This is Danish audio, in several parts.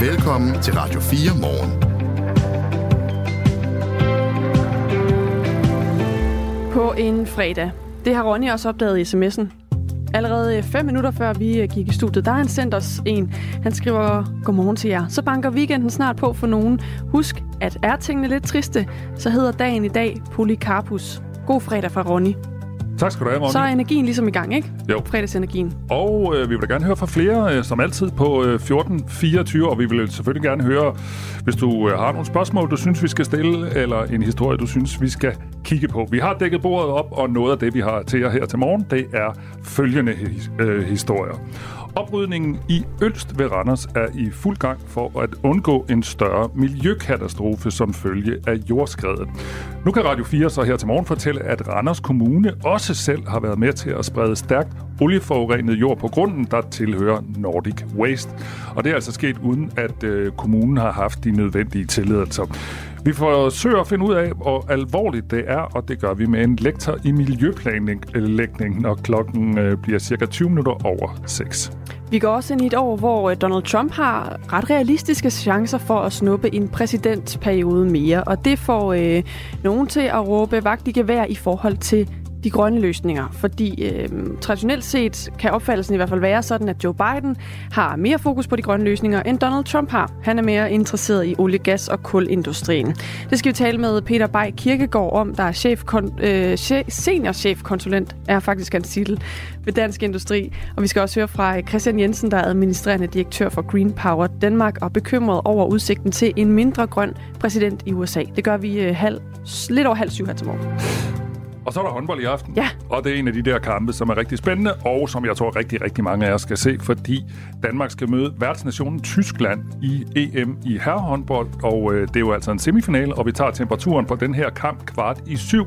Velkommen til Radio 4 morgen. På en fredag. Det har Ronny også opdaget i sms'en. Allerede fem minutter før vi øh, gik i studiet, der har han sendt os en. Han skriver, godmorgen til jer. Så banker weekenden snart på for nogen. Husk, at er tingene lidt triste, så hedder dagen i dag Polycarpus. God fredag fra Ronny. Tak skal du have, Ronny. Så er energien ligesom i gang, ikke? Jo. Fredagsenergien. Og øh, vi vil da gerne høre fra flere, øh, som altid, på øh, 1424, og vi vil selvfølgelig gerne høre, hvis du øh, har nogle spørgsmål, du synes, vi skal stille, eller en historie, du synes, vi skal kigge på. Vi har dækket bordet op, og noget af det, vi har til jer her til morgen, det er følgende his- øh, historier. Oprydningen i Ølst ved Randers er i fuld gang for at undgå en større miljøkatastrofe som følge af jordskredet. Nu kan Radio 4 så her til morgen fortælle, at Randers Kommune også selv har været med til at sprede stærkt olieforurenet jord på grunden, der tilhører Nordic Waste. Og det er altså sket uden, at øh, kommunen har haft de nødvendige tilladelser. Vi forsøger at finde ud af, hvor alvorligt det er, og det gør vi med en lektor i miljøplanlægning, øh, når klokken øh, bliver cirka 20 minutter over 6. Vi går også ind i et år, hvor øh, Donald Trump har ret realistiske chancer for at snuppe en præsidentperiode mere. Og det får øh, nogen til at råbe vagt i gevær i forhold til de grønne løsninger. Fordi øh, traditionelt set kan opfattelsen i hvert fald være sådan, at Joe Biden har mere fokus på de grønne løsninger, end Donald Trump har. Han er mere interesseret i olie, gas og kulindustrien. Det skal vi tale med Peter Bay Kirkegaard om, der er chef, øh, seniorchefkonsulent, er faktisk hans titel, ved Dansk Industri. Og vi skal også høre fra øh, Christian Jensen, der er administrerende direktør for Green Power Danmark, og bekymret over udsigten til en mindre grøn præsident i USA. Det gør vi øh, halv, lidt over halv syv her til morgen. Og så er der håndbold i aften. Ja. Og det er en af de der kampe, som er rigtig spændende, og som jeg tror rigtig, rigtig mange af jer skal se, fordi Danmark skal møde værtsnationen Tyskland i EM i herrehåndbold, og øh, det er jo altså en semifinale, og vi tager temperaturen på den her kamp kvart i syv.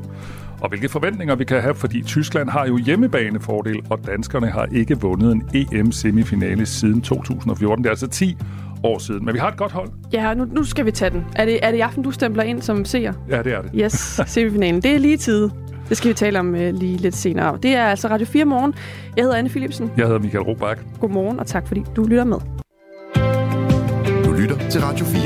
Og hvilke forventninger vi kan have, fordi Tyskland har jo hjemmebanefordel, og danskerne har ikke vundet en EM-semifinale siden 2014. Det er altså 10 år siden. Men vi har et godt hold. Ja, nu, nu skal vi tage den. Er det, er det i aften, du stempler ind som seer? Ja, det er det. Yes, semifinalen. Det er lige tid. Det skal vi tale om uh, lige lidt senere. Det er altså Radio 4 morgen. Jeg hedder Anne Philipsen. Jeg hedder Michael Robach. Godmorgen, og tak fordi du lytter med. Du lytter til Radio 4.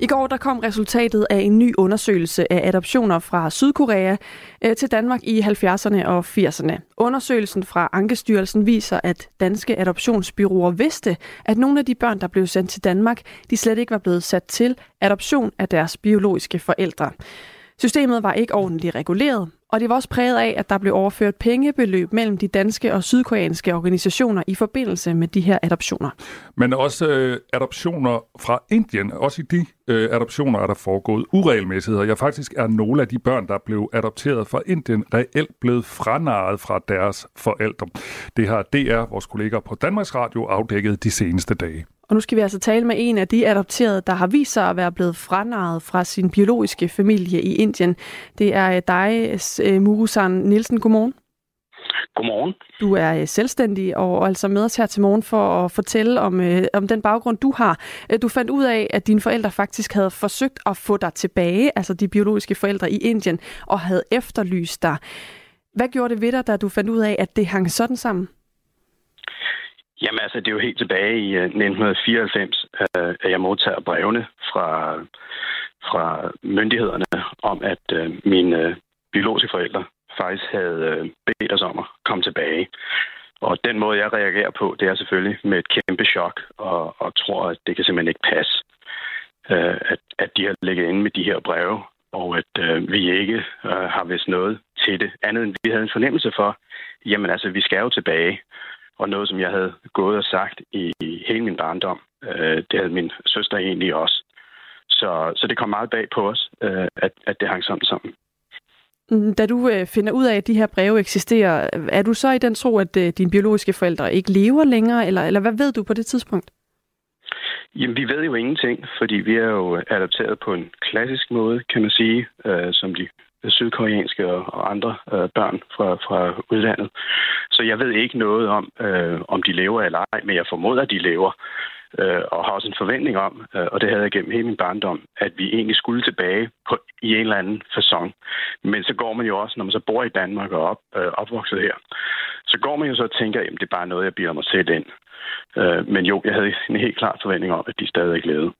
I går der kom resultatet af en ny undersøgelse af adoptioner fra Sydkorea øh, til Danmark i 70'erne og 80'erne. Undersøgelsen fra Ankestyrelsen viser, at danske adoptionsbyråer vidste, at nogle af de børn, der blev sendt til Danmark, de slet ikke var blevet sat til adoption af deres biologiske forældre. Systemet var ikke ordentligt reguleret, og det var også præget af, at der blev overført pengebeløb mellem de danske og sydkoreanske organisationer i forbindelse med de her adoptioner. Men også øh, adoptioner fra Indien. Også i de øh, adoptioner er der foregået uregelmæssigheder. Jeg faktisk er nogle af de børn, der blev adopteret fra Indien, reelt blevet franaret fra deres forældre. Det har DR, vores kolleger på Danmarks Radio, afdækket de seneste dage. Og nu skal vi altså tale med en af de adopterede, der har vist sig at være blevet franarret fra sin biologiske familie i Indien. Det er dig, Murusan Nielsen. Godmorgen. Godmorgen. Du er selvstændig og altså med os her til morgen for at fortælle om, om den baggrund, du har. Du fandt ud af, at dine forældre faktisk havde forsøgt at få dig tilbage, altså de biologiske forældre i Indien, og havde efterlyst dig. Hvad gjorde det ved dig, da du fandt ud af, at det hang sådan sammen? Jamen altså, det er jo helt tilbage i øh, 1994, øh, at jeg modtager brevene fra, fra myndighederne om, at øh, mine biologiske forældre faktisk havde bedt os om at komme tilbage. Og den måde, jeg reagerer på, det er selvfølgelig med et kæmpe chok, og, og tror, at det kan simpelthen ikke passe, at, at de har ligget inde med de her breve, og at øh, vi ikke øh, har vist noget til det. Andet end vi havde en fornemmelse for, jamen altså, vi skal jo tilbage og noget, som jeg havde gået og sagt i hele min barndom. Øh, det havde min søster egentlig også. Så, så det kom meget bag på os, øh, at, at det hang sådan sammen. Da du øh, finder ud af, at de her breve eksisterer, er du så i den tro, at øh, dine biologiske forældre ikke lever længere, eller, eller hvad ved du på det tidspunkt? Jamen, vi ved jo ingenting, fordi vi er jo adopteret på en klassisk måde, kan man sige, øh, som de sydkoreanske og, og andre øh, børn fra, fra udlandet. Så jeg ved ikke noget om, øh, om de lever eller ej, men jeg formoder, at de lever. Øh, og har også en forventning om, øh, og det havde jeg gennem hele min barndom, at vi egentlig skulle tilbage på, i en eller anden fasong. Men så går man jo også, når man så bor i Danmark og op, øh, opvokset her, så går man jo så og tænker, at det er bare noget, jeg bilder mig selv ind. Øh, men jo, jeg havde en helt klar forventning om, at de stadig levede.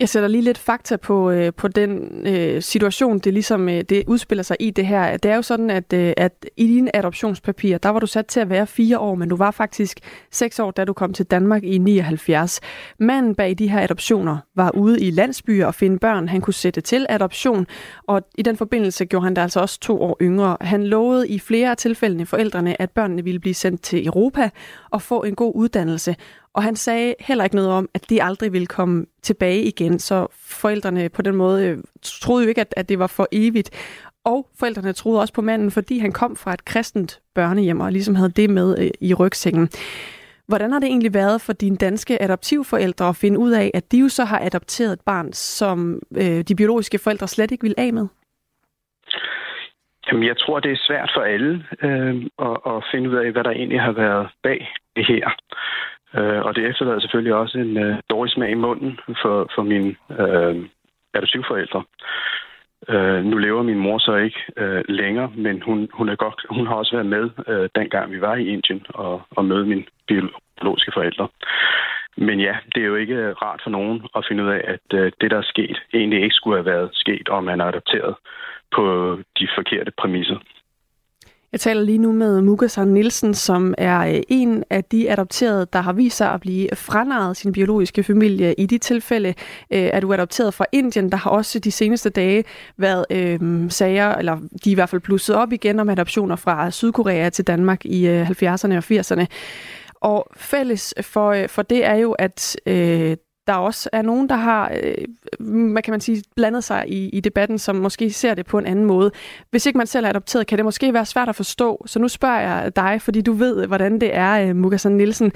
Jeg sætter lige lidt fakta på, øh, på den øh, situation, det ligesom øh, det udspiller sig i det her. Det er jo sådan, at, øh, at i dine adoptionspapirer, der var du sat til at være fire år, men du var faktisk seks år, da du kom til Danmark i 79. Manden bag de her adoptioner var ude i landsbyer og finde børn, han kunne sætte til adoption, og i den forbindelse gjorde han det altså også to år yngre. Han lovede i flere af tilfældene forældrene, at børnene ville blive sendt til Europa og få en god uddannelse. Og han sagde heller ikke noget om, at de aldrig ville komme tilbage igen, så forældrene på den måde øh, troede jo ikke, at, at det var for evigt. Og forældrene troede også på manden, fordi han kom fra et kristent børnehjem og ligesom havde det med øh, i rygsækken. Hvordan har det egentlig været for dine danske adoptivforældre at finde ud af, at de jo så har adopteret et barn, som øh, de biologiske forældre slet ikke vil af med? Jamen, jeg tror, det er svært for alle øh, at, at finde ud af, hvad der egentlig har været bag det her. Øh, og det efterlader selvfølgelig også en øh, dårlig smag i munden for, for mine øh, adoptivforældre. Øh, nu lever min mor så ikke øh, længere, men hun, hun, er godt, hun har også været med, øh, dengang vi var i Indien og, og mødte mine biologiske forældre. Men ja, det er jo ikke øh, rart for nogen at finde ud af, at øh, det, der er sket, egentlig ikke skulle have været sket, om man er adopteret på de forkerte præmisser. Jeg taler lige nu med Mugasan Nielsen, som er øh, en af de adopterede, der har vist sig at blive franaret sin biologiske familie. I de tilfælde øh, er du adopteret fra Indien. Der har også de seneste dage været øh, sager, eller de er i hvert fald plusset op igen om adoptioner fra Sydkorea til Danmark i øh, 70'erne og 80'erne. Og fælles for, øh, for det er jo, at øh, der også er nogen, der har, øh, hvad kan man sige, blandet sig i, i debatten, som måske ser det på en anden måde. Hvis ikke man selv er adopteret, kan det måske være svært at forstå. Så nu spørger jeg dig, fordi du ved, hvordan det er, øh, Mugasan Nielsen.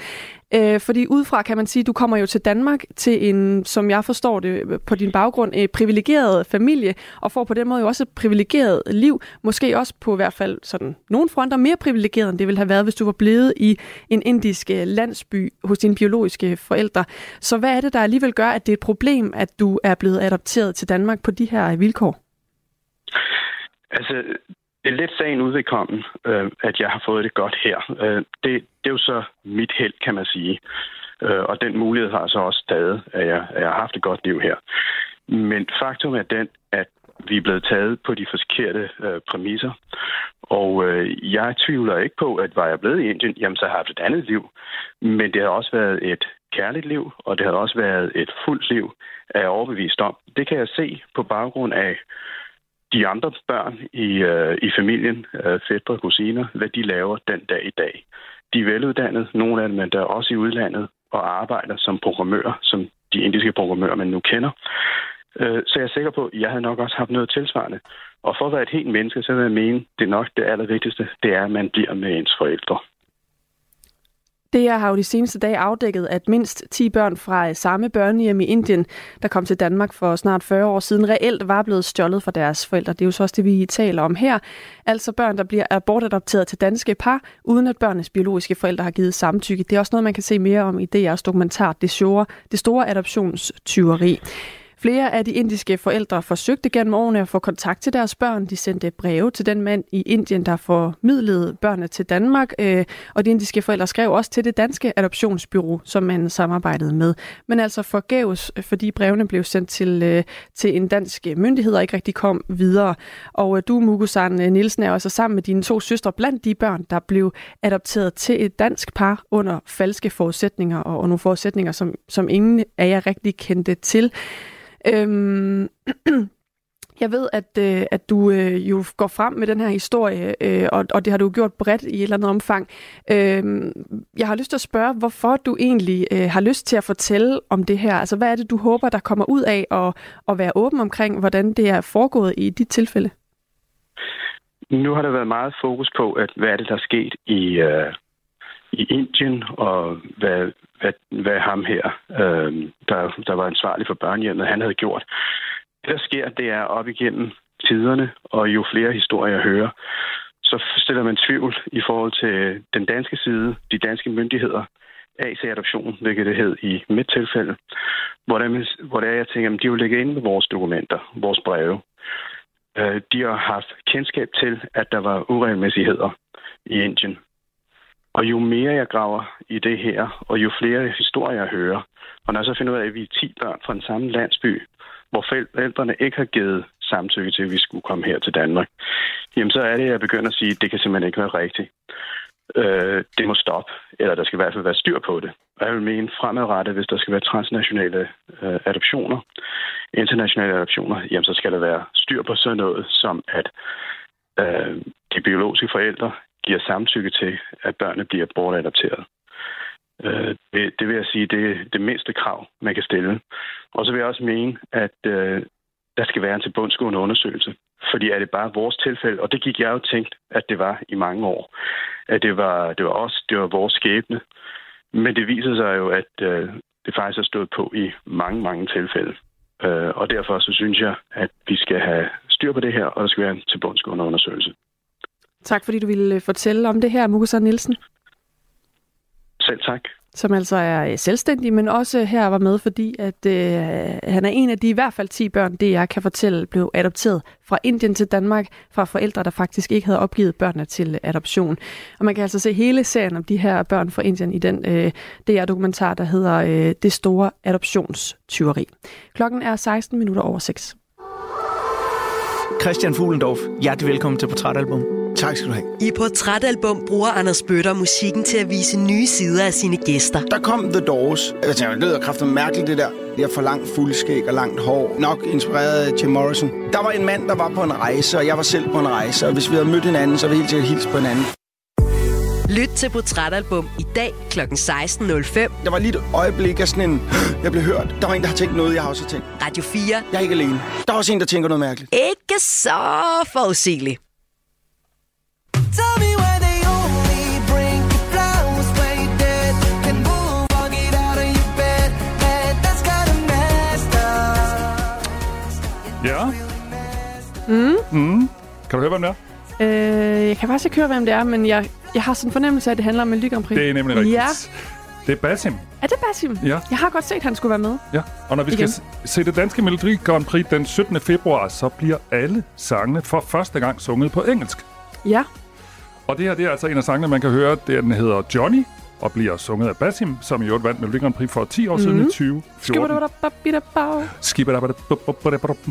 Øh, fordi udefra kan man sige, du kommer jo til Danmark til en, som jeg forstår det på din baggrund, øh, privilegeret familie, og får på den måde jo også et privilegeret liv. Måske også på i hvert fald sådan nogle fronter mere privilegeret, end det ville have været, hvis du var blevet i en indisk øh, landsby hos dine biologiske forældre. Så hvad er det, der alligevel gør, at det er et problem, at du er blevet adopteret til Danmark på de her vilkår? Altså, det er lidt sagen udvedkommen, øh, at jeg har fået det godt her. Øh, det, det er jo så mit held, kan man sige. Øh, og den mulighed har jeg så også stadig, at jeg, at jeg har haft et godt liv her. Men faktum er den, at vi er blevet taget på de forkerte øh, præmisser. Og øh, jeg tvivler ikke på, at var jeg blevet i Indien, jamen så har jeg haft et andet liv. Men det har også været et kærligt liv, og det har også været et fuldt liv, er jeg overbevist om. Det kan jeg se på baggrund af de andre børn i, øh, i familien, øh, fædre og kusiner, hvad de laver den dag i dag. De er veluddannede, nogle af dem er der også i udlandet, og arbejder som programmører, som de indiske programmører, man nu kender. Øh, så jeg er sikker på, at jeg havde nok også haft noget tilsvarende. Og for at være et helt menneske, så vil jeg mene, det er nok det allervigtigste, det er, at man bliver med ens forældre. Det har jo de seneste dage afdækket, at mindst 10 børn fra øh, samme børnehjem i Indien, der kom til Danmark for snart 40 år siden, reelt var blevet stjålet fra deres forældre. Det er jo så også det, vi taler om her. Altså børn, der bliver abortadopteret til danske par, uden at børnenes biologiske forældre har givet samtykke. Det er også noget, man kan se mere om i DR's dokumentar, Det store, det store adoptionstyveri. Flere af de indiske forældre forsøgte gennem årene at få kontakt til deres børn. De sendte breve til den mand i Indien, der formidlede børnene til Danmark. Øh, og de indiske forældre skrev også til det danske adoptionsbyrå, som man samarbejdede med. Men altså forgæves, øh, fordi brevene blev sendt til, øh, til en dansk myndighed og ikke rigtig kom videre. Og du, Mugusan Nielsen, er også sammen med dine to søstre blandt de børn, der blev adopteret til et dansk par under falske forudsætninger, og nogle forudsætninger, som, som ingen af jer rigtig kendte til. Øhm, jeg ved, at, øh, at du øh, jo går frem med den her historie, øh, og, og det har du gjort bredt i et eller andet omfang. Øh, jeg har lyst til at spørge, hvorfor du egentlig øh, har lyst til at fortælle om det her. Altså, hvad er det, du håber, der kommer ud af at, at være åben omkring, hvordan det er foregået i dit tilfælde? Nu har der været meget fokus på, at hvad er det, der er sket i, øh, i Indien, og hvad, hvad, hvad ham her, øh, der, der var ansvarlig for børnehjemmet, han havde gjort. Det, der sker, det er op igennem tiderne, og jo flere historier jeg hører, så stiller man tvivl i forhold til den danske side, de danske myndigheder, AC Adoption, hvilket det hed i mit tilfælde, hvor, det, hvor det er, jeg tænker, at de jo ligge inde med vores dokumenter, vores breve. Øh, de har haft kendskab til, at der var uregelmæssigheder i Indien. Og jo mere jeg graver i det her, og jo flere historier jeg hører, og når jeg så finder ud af, at vi er 10 børn fra den samme landsby, hvor forældrene ikke har givet samtykke til, at vi skulle komme her til Danmark, jamen så er det, at jeg begynder at sige, at det kan simpelthen ikke være rigtigt. Øh, det må stoppe, eller der skal i hvert fald være styr på det. Og jeg vil mene fremadrettet, hvis der skal være transnationale øh, adoptioner, internationale adoptioner, jamen så skal der være styr på sådan noget som, at øh, de biologiske forældre giver samtykke til, at børnene bliver bortadopteret. Øh, det, det vil jeg sige, det er det mindste krav, man kan stille. Og så vil jeg også mene, at øh, der skal være en tilbundsgående undersøgelse. Fordi er det bare vores tilfælde, og det gik jeg jo tænkt, at det var i mange år, at det var, det var os, det var vores skæbne. Men det viser sig jo, at øh, det faktisk har stået på i mange, mange tilfælde. Øh, og derfor så synes jeg, at vi skal have styr på det her, og der skal være en tilbundsgående undersøgelse. Tak fordi du ville øh, fortælle om det her, Mukasa Nielsen. Selv tak. Som altså er øh, selvstændig, men også her var med, fordi at øh, han er en af de i hvert fald 10 børn, det jeg kan fortælle, blev adopteret fra Indien til Danmark fra forældre, der faktisk ikke havde opgivet børnene til øh, adoption. Og man kan altså se hele serien om de her børn fra Indien i den øh, DR-dokumentar, der hedder øh, Det store adoptionstyveri. Klokken er 16 minutter over 6. Christian Fuglendorf, hjertelig velkommen til Portrætalbum. Tak skal du have. I Portrætalbum bruger Anders Bøtter musikken til at vise nye sider af sine gæster. Der kom The Doors. Jeg tænkte, det lyder kraftigt mærkeligt, det der. Jeg har for langt fuldskæg og langt hår. Nok inspireret af Jim Morrison. Der var en mand, der var på en rejse, og jeg var selv på en rejse. Og hvis vi havde mødt hinanden, så ville vi helt sikkert hilse på hinanden. Lyt til Portrætalbum i dag kl. 16.05. Der var lige et øjeblik af sådan en, jeg blev hørt. Der var en, der har tænkt noget, jeg har også tænkt. Radio 4. Jeg er ikke alene. Der er også en, der tænker noget mærkeligt. Ikke så forudsigeligt. Mm. Mm. Kan du høre, hvem det er? Øh, jeg kan faktisk ikke høre, hvem det er, men jeg, jeg har sådan en fornemmelse af, at det handler om en Grand Prix. Det er nemlig rigtigt. Ja. Det er Basim. Er det Basim? Ja. Jeg har godt set, at han skulle være med. Ja, og når vi Igen. skal se det danske Melodi Grand Prix den 17. februar, så bliver alle sangene for første gang sunget på engelsk. Ja, og det her det er altså en af sangene, man kan høre. Det, den hedder Johnny og bliver sunget af Basim, som i øvrigt vandt Melodi Grand Prix for 10 år mm. siden i 2014.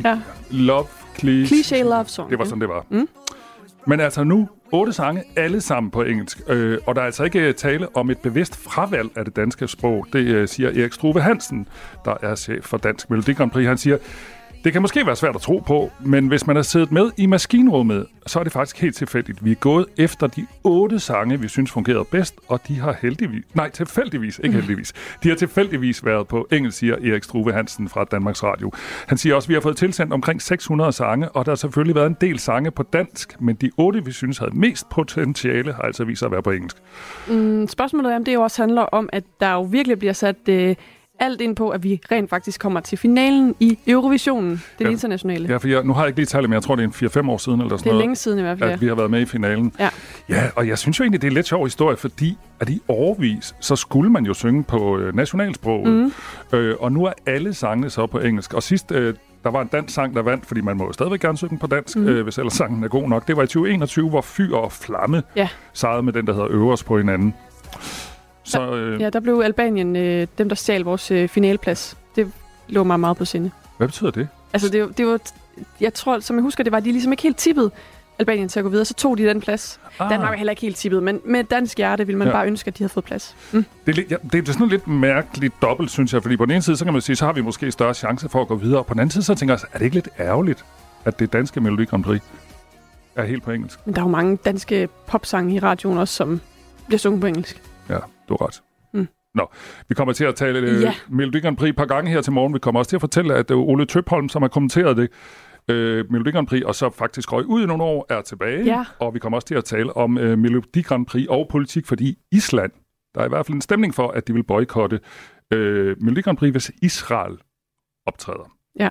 Ja. Love, cliché. Cliché love song. Det var sådan, det var. Mm. Men altså nu otte sange, alle sammen på engelsk. Øh, og der er altså ikke tale om et bevidst fravalg af det danske sprog. Det øh, siger Erik Struve Hansen, der er chef for Dansk Melodi Grand Prix. Han siger, det kan måske være svært at tro på, men hvis man har siddet med i maskinrummet, så er det faktisk helt tilfældigt. Vi er gået efter de otte sange, vi synes fungerede bedst, og de har heldigvis, nej, tilfældigvis, ikke heldigvis, de har tilfældigvis været på engelsk, siger Erik Struve Hansen fra Danmarks Radio. Han siger også, at vi har fået tilsendt omkring 600 sange, og der har selvfølgelig været en del sange på dansk, men de otte, vi synes havde mest potentiale, har altså vist sig at være på engelsk. Mm, spørgsmålet er, om det jo også handler om, at der jo virkelig bliver sat øh, alt ind på, at vi rent faktisk kommer til finalen i Eurovisionen, den Ja. internationale. Ja, for jeg, nu har jeg ikke lige tallet, men jeg tror, det er en 4-5 år siden, eller sådan Det er noget, længe siden i hvert fald. at vi har været med i finalen. Ja. Ja, og jeg synes jo egentlig, det er en lidt sjov historie, fordi at i overvis, så skulle man jo synge på øh, nationalsproget. Mm. Øh, og nu er alle sangene så på engelsk. Og sidst, øh, der var en dansk sang, der vandt, fordi man må stadigvæk gerne synge på dansk, mm. øh, hvis ellers sangen er god nok. Det var i 2021, hvor Fyr og Flamme Ja. sejrede med den, der hedder Øvers på hinanden. Så øh, Ja, der blev Albanien øh, dem, der stjal vores øh, finaleplads. Det lå mig meget på sinde. hvad betyder det? Altså, det, var- det var, jeg tror, som jeg husker, det var, de ligesom ikke helt tippet Albanien til at gå videre. Så tog de den plads. Ah. Danmark er heller ikke helt tippet, men med dansk hjerte ville man Ja. ja. bare ønske, at de havde fået plads. Mm. Det er, lidt, ja, det er sådan lidt mærkeligt dobbelt, synes jeg. Fordi på den ene side, så kan man sige, så har vi måske større chance for at gå videre. Og på den anden side, så tænker jeg, er det ikke lidt ærgerligt, at det danske Melodi Grand Prix er helt på engelsk? Men der er jo mange danske popsange i radioen også, som bliver sunget på engelsk. Ja, du har ret. Mm. Nå, vi kommer til at tale øh, Ja. Melodi Grand Prix et par gange her til morgen. Vi kommer også til at fortælle, at øh, Ole Tøpholm, som har kommenteret det, øh, Melodi Grand Prix, og så faktisk røg ud i nogle år, er tilbage. Ja. Og vi kommer også til at tale om øh, Melodi Grand Prix og politik, fordi Island, der er i hvert fald en stemning for, at de vil boykotte øh, Melodi Grand Prix, hvis Israel optræder. Ja.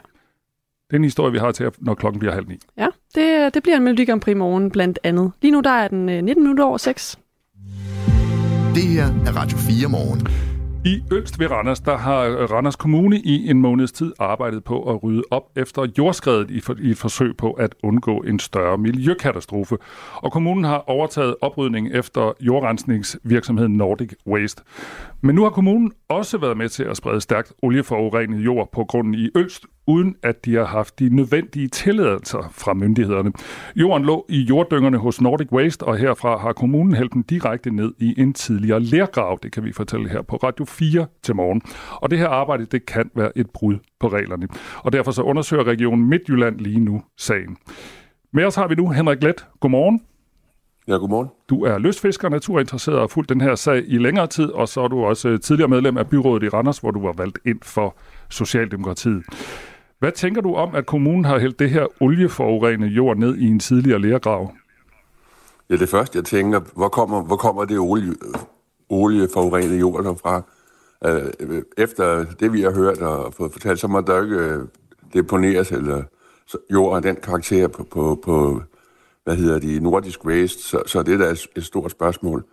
Det er en historie, vi har til, når klokken bliver halv ni. Ja, det, det bliver en Melodi Grand Prix i morgen, blandt andet. Lige nu der er den øh, 19 minutter over 6. Det her er Radio 4 morgen. I Ølst ved Randers, der har Randers Kommune i en måneds tid arbejdet på at rydde op efter jordskredet i, for, i et forsøg på at undgå en større miljøkatastrofe. Og kommunen har overtaget oprydning efter jordrensningsvirksomheden Nordic Waste. Men nu har kommunen også været med til at sprede stærkt olieforurenet jord på grunden i Ølst, uden at de har haft de nødvendige tilladelser fra myndighederne. Jorden lå i jorddyngerne hos Nordic Waste, og herfra har kommunen hældt den direkte ned i en tidligere lærgrav. Det kan vi fortælle her på Radio 4 til morgen. Og det her arbejde, det kan være et brud på reglerne. Og derfor så undersøger Regionen Midtjylland lige nu sagen. Med os har vi nu Henrik Let. Godmorgen. Ja, godmorgen. Du er lystfisker, naturinteresseret og har fulgt den her sag i længere tid, og så er du også øh, tidligere medlem af byrådet i Randers, hvor du var valgt ind for Socialdemokratiet. Hvad tænker du om, at kommunen har hældt det her olieforurenede jord ned i en tidligere lærgrav? Ja, det første, jeg tænker, hvor kommer, hvor kommer det olie, olieforurenede jord derfra? Øh, Efter det, vi har hørt og fået fortalt, så må der ikke øh, deponeres eller jord af den karakter på, på, på hvad hedder de, nordisk waste, så, så det er da et, stort spørgsmål.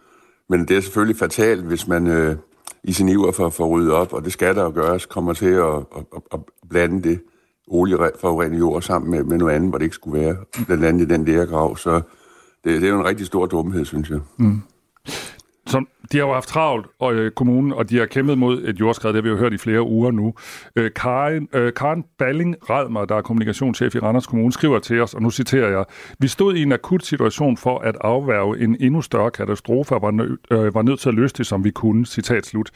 Men det er selvfølgelig fatalt, hvis man øh, i sin iver for at få ryddet op, og det skal der jo gøres, kommer til at, at, at, at blande det olieforurenet jord sammen med, med noget andet, hvor det ikke skulle være, blandt andet i den lærergrav. Så det, det er jo en rigtig stor dumhed, synes jeg. Mm. Som, de har jo haft travlt, og øh, kommunen, og de har kæmpet mod et jordskred, det har vi jo hørt i flere uger nu. Øh, Karen, øh, Karen Balling Radmer, der er kommunikationschef i Randers Kommune, skriver til os, og nu citerer jeg, Vi stod i en akut situation for at afværge en endnu større katastrofe, og var, nø- øh, var nødt til at løse det, som vi kunne. Citat slut.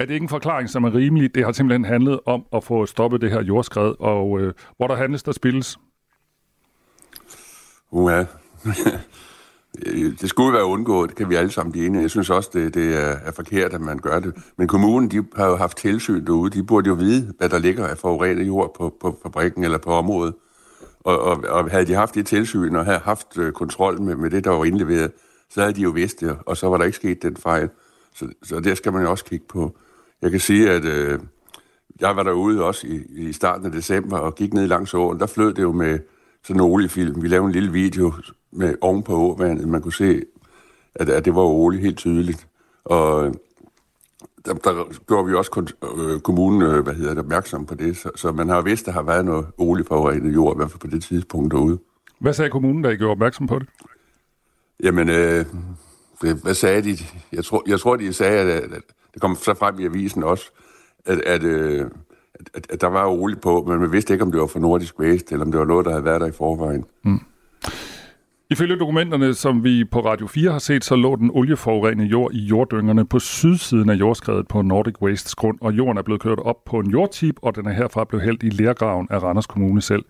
Er det ikke en forklaring, som er rimelig? Det har simpelthen handlet om at få stoppet det her jordskred, og øh, hvor der handles, der spilles. Uha. det skulle være undgået, det kan vi alle sammen blive enige. Jeg synes også, det, det er, er forkert, at man gør det. Men kommunen, de har jo haft tilsyn derude. De burde jo vide, hvad der ligger af forurenet jord på, på fabrikken eller på området. Og, og, og havde de haft det tilsyn og havde haft øh, kontrol med, med det, der var indleveret, så havde de jo vidst det, og så var der ikke sket den fejl. Så, så det skal man jo også kigge på. Jeg kan sige, at øh, jeg var derude også i, i starten af december og gik ned langs åen. Der flød det jo med sådan en oliefilm. Vi lavede en lille video med oven på åvandet. Man kunne se, at, at det var olie helt tydeligt. Og der, der gjorde vi også kon- øh, kommunen øh, hvad hedder det, opmærksom på det. Så, så man har vidst, at der har været noget olieforurenet jord, i hvert fald på det tidspunkt derude. Hvad sagde kommunen, da I gjorde opmærksom på det? Jamen, øh, hvad sagde de? Jeg tror, jeg tror de sagde, at, at det kom så frem i avisen også, at, at, øh, at, at der var olie på, men man vidste ikke, om det var fra Nordisk Waste, eller om det var noget, der havde været der i forvejen. Mm. Ifølge dokumenterne, som vi på Radio 4 har set, så lå den olieforurenede jord i jorddyngerne på sydsiden af jordskredet på Nordic Wastes grund, og jorden er blevet kørt op på en jordtip, og den er herfra blevet hældt i lærgraven af Randers Kommune selv.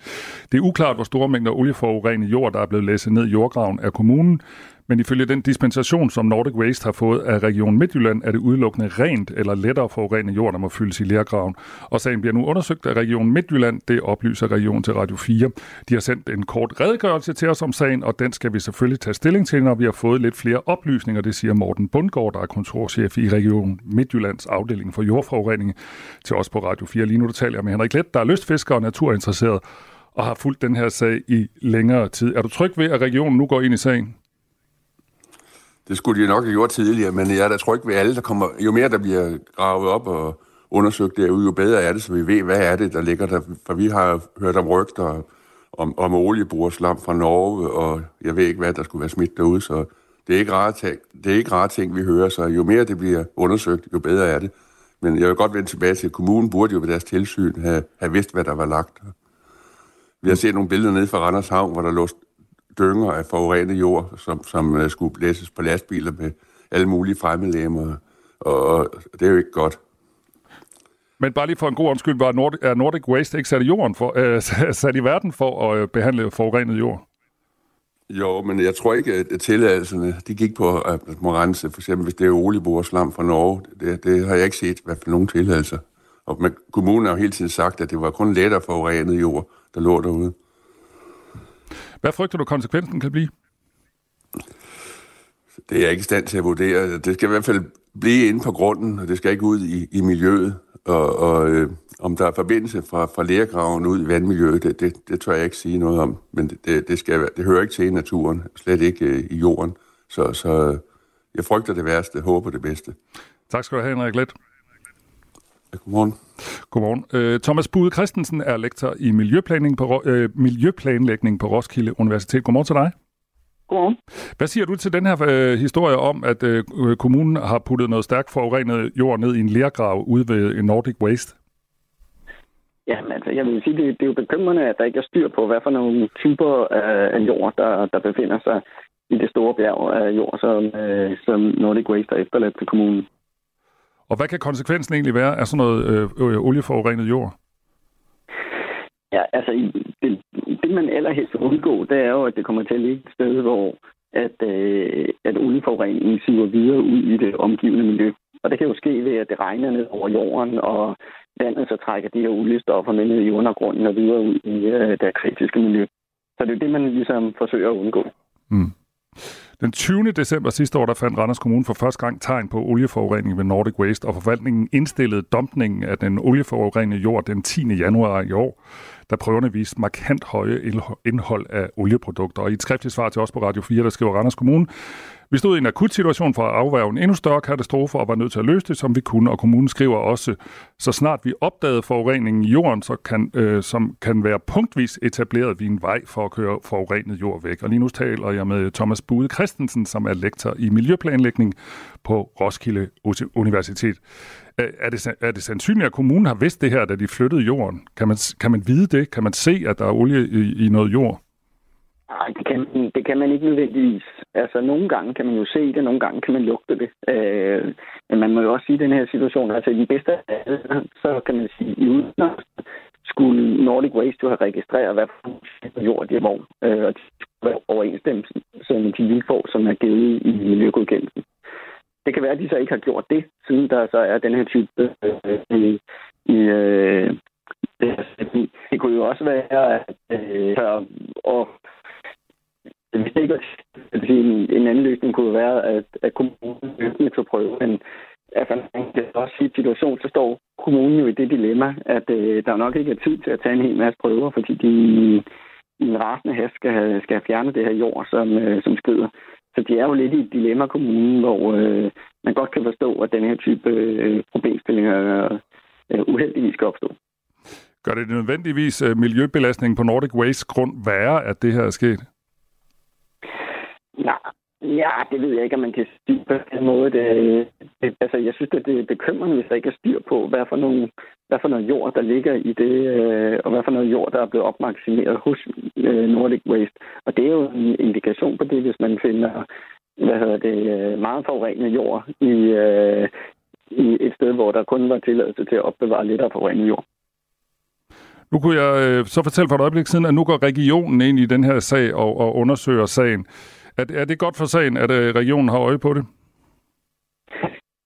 Det er uklart, hvor store mængder olieforurenet jord, der er blevet læsset ned i jordgraven af kommunen, men ifølge den dispensation, som Nordic Waste har fået af Region Midtjylland, er det udelukkende rent eller lettere forurenet jord, der må fyldes i lærgraven. Og sagen bliver nu undersøgt af Region Midtjylland. Det oplyser Region til Radio 4. De har sendt en kort redegørelse til os om sagen, og den skal vi selvfølgelig tage stilling til, når vi har fået lidt flere oplysninger. Det siger Morten Bundgaard, der er kontorchef i Region Midtjyllands afdeling for jordforurening, til os på Radio 4. Lige nu der taler jeg med Henrik Let, der er lystfisker og naturinteresseret og har fulgt den her sag i længere tid. Er du tryg ved, at regionen nu går ind i sagen? Det skulle de nok have gjort tidligere, men jeg er da tryg ved alle, der kommer... Jo mere der bliver gravet op og undersøgt derude, jo bedre er det, så vi ved, hvad er det, der ligger der. For vi har hørt om rygter om, om olieboreslam fra Norge, og jeg ved ikke, hvad der skulle være smidt derude, så det er ikke rare ting, det er ikke rare ting vi hører, så jo mere det bliver undersøgt, jo bedre er det. Men jeg vil godt vende tilbage til, at kommunen burde jo ved deres tilsyn have, have vidst, hvad der var lagt. Vi har set nogle billeder nede fra Randers Havn, hvor der lå dynger af forurenet jord, som, som uh, skulle læses på lastbiler med alle mulige fremmedlemmer. Og, og det er jo ikke godt. Men bare lige for en god undskyld, var Nordic, er Nordic Waste ikke sat i, jorden for, øh, sat i verden for at øh, behandle forurenet jord? Jo, men jeg tror ikke, at tilladelserne, de gik på at man må rense, for eksempel hvis det er olieboreslam fra Norge. Det, det har jeg ikke set, hvad for nogen tilladelser. Og men kommunen har jo hele tiden sagt, at det var kun lettere forurenet jord, der lå derude. Hvad frygter du, konsekvensen kan blive? Det er jeg ikke i stand til at vurdere. Det skal i hvert fald blive inde på grunden, og det skal ikke ud i, i miljøet. Og, og øh, om der er forbindelse fra, fra lærgraven ud i vandmiljøet, det, det, det tør jeg ikke sige noget om. Men det, det, det, skal, det hører ikke til i naturen, slet ikke øh, i jorden. Så, så jeg frygter det værste, håber det bedste. Tak skal du have, Henrik Let. Godmorgen. Godmorgen. Øh, Thomas Bude Christensen er lektor i miljøplanlægning på, øh, miljøplanlægning på Roskilde Universitet. Godmorgen til dig. Godmorgen. Hvad siger du til den her øh, historie om, at øh, kommunen har puttet noget stærkt forurenet jord ned i en lergrav ude ved Nordic Waste? Jamen, altså, jeg vil sige, det, det er jo bekymrende, at der ikke er styr på, hvad for nogle typer af, af jord, der, der befinder sig i det store bjerg af jord, som, øh, som Nordic Waste har efterladt til kommunen. Og hvad kan konsekvensen egentlig være af sådan noget øh, øh, olieforurenet jord? Ja, altså, det, det man allerhelst vil undgå, det er jo, at det kommer til at ligge et sted, hvor at, øh, at olieforureningen siver videre ud i det omgivende miljø. Og det kan jo ske ved, at det regner ned over jorden, og vandet så trækker de her oliestoffer med ned i undergrunden og videre ud i øh, det kritiske miljø. Så det er jo det, man ligesom forsøger at undgå. Mm. Den 20. december sidste år, der fandt Randers Kommune for første gang tegn på olieforurening ved Nordic Waste, og forvaltningen indstillede dumpningen af den olieforurenede jord den 10. januar i år, da prøverne viste markant høje indhold af olieprodukter. Og i et skriftligt svar til os på Radio 4, der skriver Randers Kommune, vi stod i en akut situation for at afværge en endnu større katastrofe og var nødt til at løse det, som vi kunne. Og kommunen skriver også, så snart vi opdagede forureningen i jorden, så kan, øh, som kan være punktvis etableret vi en vej for at køre forurenet jord væk. Og lige nu taler jeg med Thomas Bude Christensen, som er lektor i miljøplanlægning på Roskilde Universitet. Er det, er det sandsynligt, at kommunen har vidst det her, da de flyttede jorden? Kan man, kan man vide det? Kan man se, at der er olie i, i noget jord? Nej, det kan, man- det kan man ikke nødvendigvis. Altså, nogle gange kan man jo se det, nogle gange kan man lugte det. Øh, men man må jo også sige, at den her situation, altså i den bedste af alle, så kan man sige, i udgangspunktet skulle Nordic Waste jo have registreret, hvad for jord det var, øh, og de overensstemmelse med de vilkår, som er givet i miljøgodkendelsen. Det kan være, at de så ikke har gjort det, siden der så er den her type øh, i, i øh, det, det kunne jo også være, at øh, og hvis det ikke en, en anden løsning kunne være, at, at kommunen løbende tog prøve, men altså, man kan også sige, at situation, så står kommunen jo i det dilemma, at øh, der nok ikke er tid til at tage en hel masse prøver, fordi de en rasende hast skal have, skal have fjernet det her jord, som, øh, som skrider. Så de er jo lidt i et dilemma, kommunen, hvor øh, man godt kan forstå, at den her type øh, problemstillinger øh, uheldigvis skal opstå. Gør det nødvendigvis øh, miljøbelastningen på Nordic Waste grund værre, at det her er sket? Nej, ja, det ved jeg ikke, om man kan sige på den måde. Det, det, altså, jeg synes, at det er bekymrende, hvis der ikke er styr på, hvad for, nogle, hvad for noget jord, der ligger i det, øh, og hvad for noget jord, der er blevet opmaksimeret hos øh, Nordic Waste. Og det er jo en indikation på det, hvis man finder hvad hedder det, øh, meget forurenet jord i, øh, i et sted, hvor der kun var tilladelse til at opbevare lidt af forurenet jord. Nu kunne jeg øh, så fortælle for et øjeblik siden, at nu går regionen ind i den her sag og, og undersøger sagen. Er, er det godt for sagen, at øh, regionen har øje på det?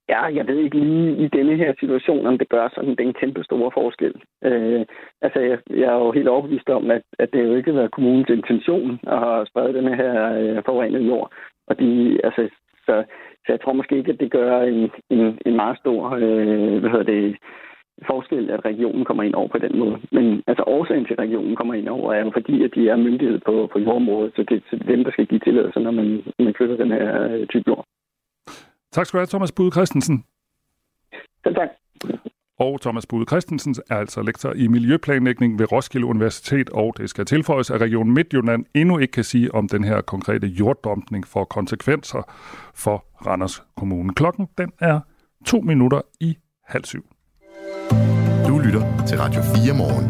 Ja, jeg ved ikke lige i denne her situation, om det gør sådan den kæmpe store forskel. Øh, altså, jeg, jeg er jo helt overbevist om, at, at det jo ikke har været kommunens intention at have spredt den her øh, forurenede jord. Og de, altså, så, så jeg tror måske ikke, at det gør en, en, en meget stor øh, hvad hedder det, forskel, at regionen kommer ind over på den måde. Men altså årsagen til, at regionen kommer ind over, er jo fordi, at de er myndighed på, på jordområdet, så det er dem, der skal give tilladelse, når man, når man flytter den her øh, type jord. Tak skal du have, Thomas Bude Christensen. Selv tak. Og Thomas Bude Christensen er altså lektor i miljøplanlægning ved Roskilde Universitet, og det skal tilføjes, at Region Midtjylland endnu ikke kan sige, om den her konkrete jorddumpning får konsekvenser for Randers Kommune. Klokken den er to minutter i halv syv. Du lytter til Radio 4 morgen.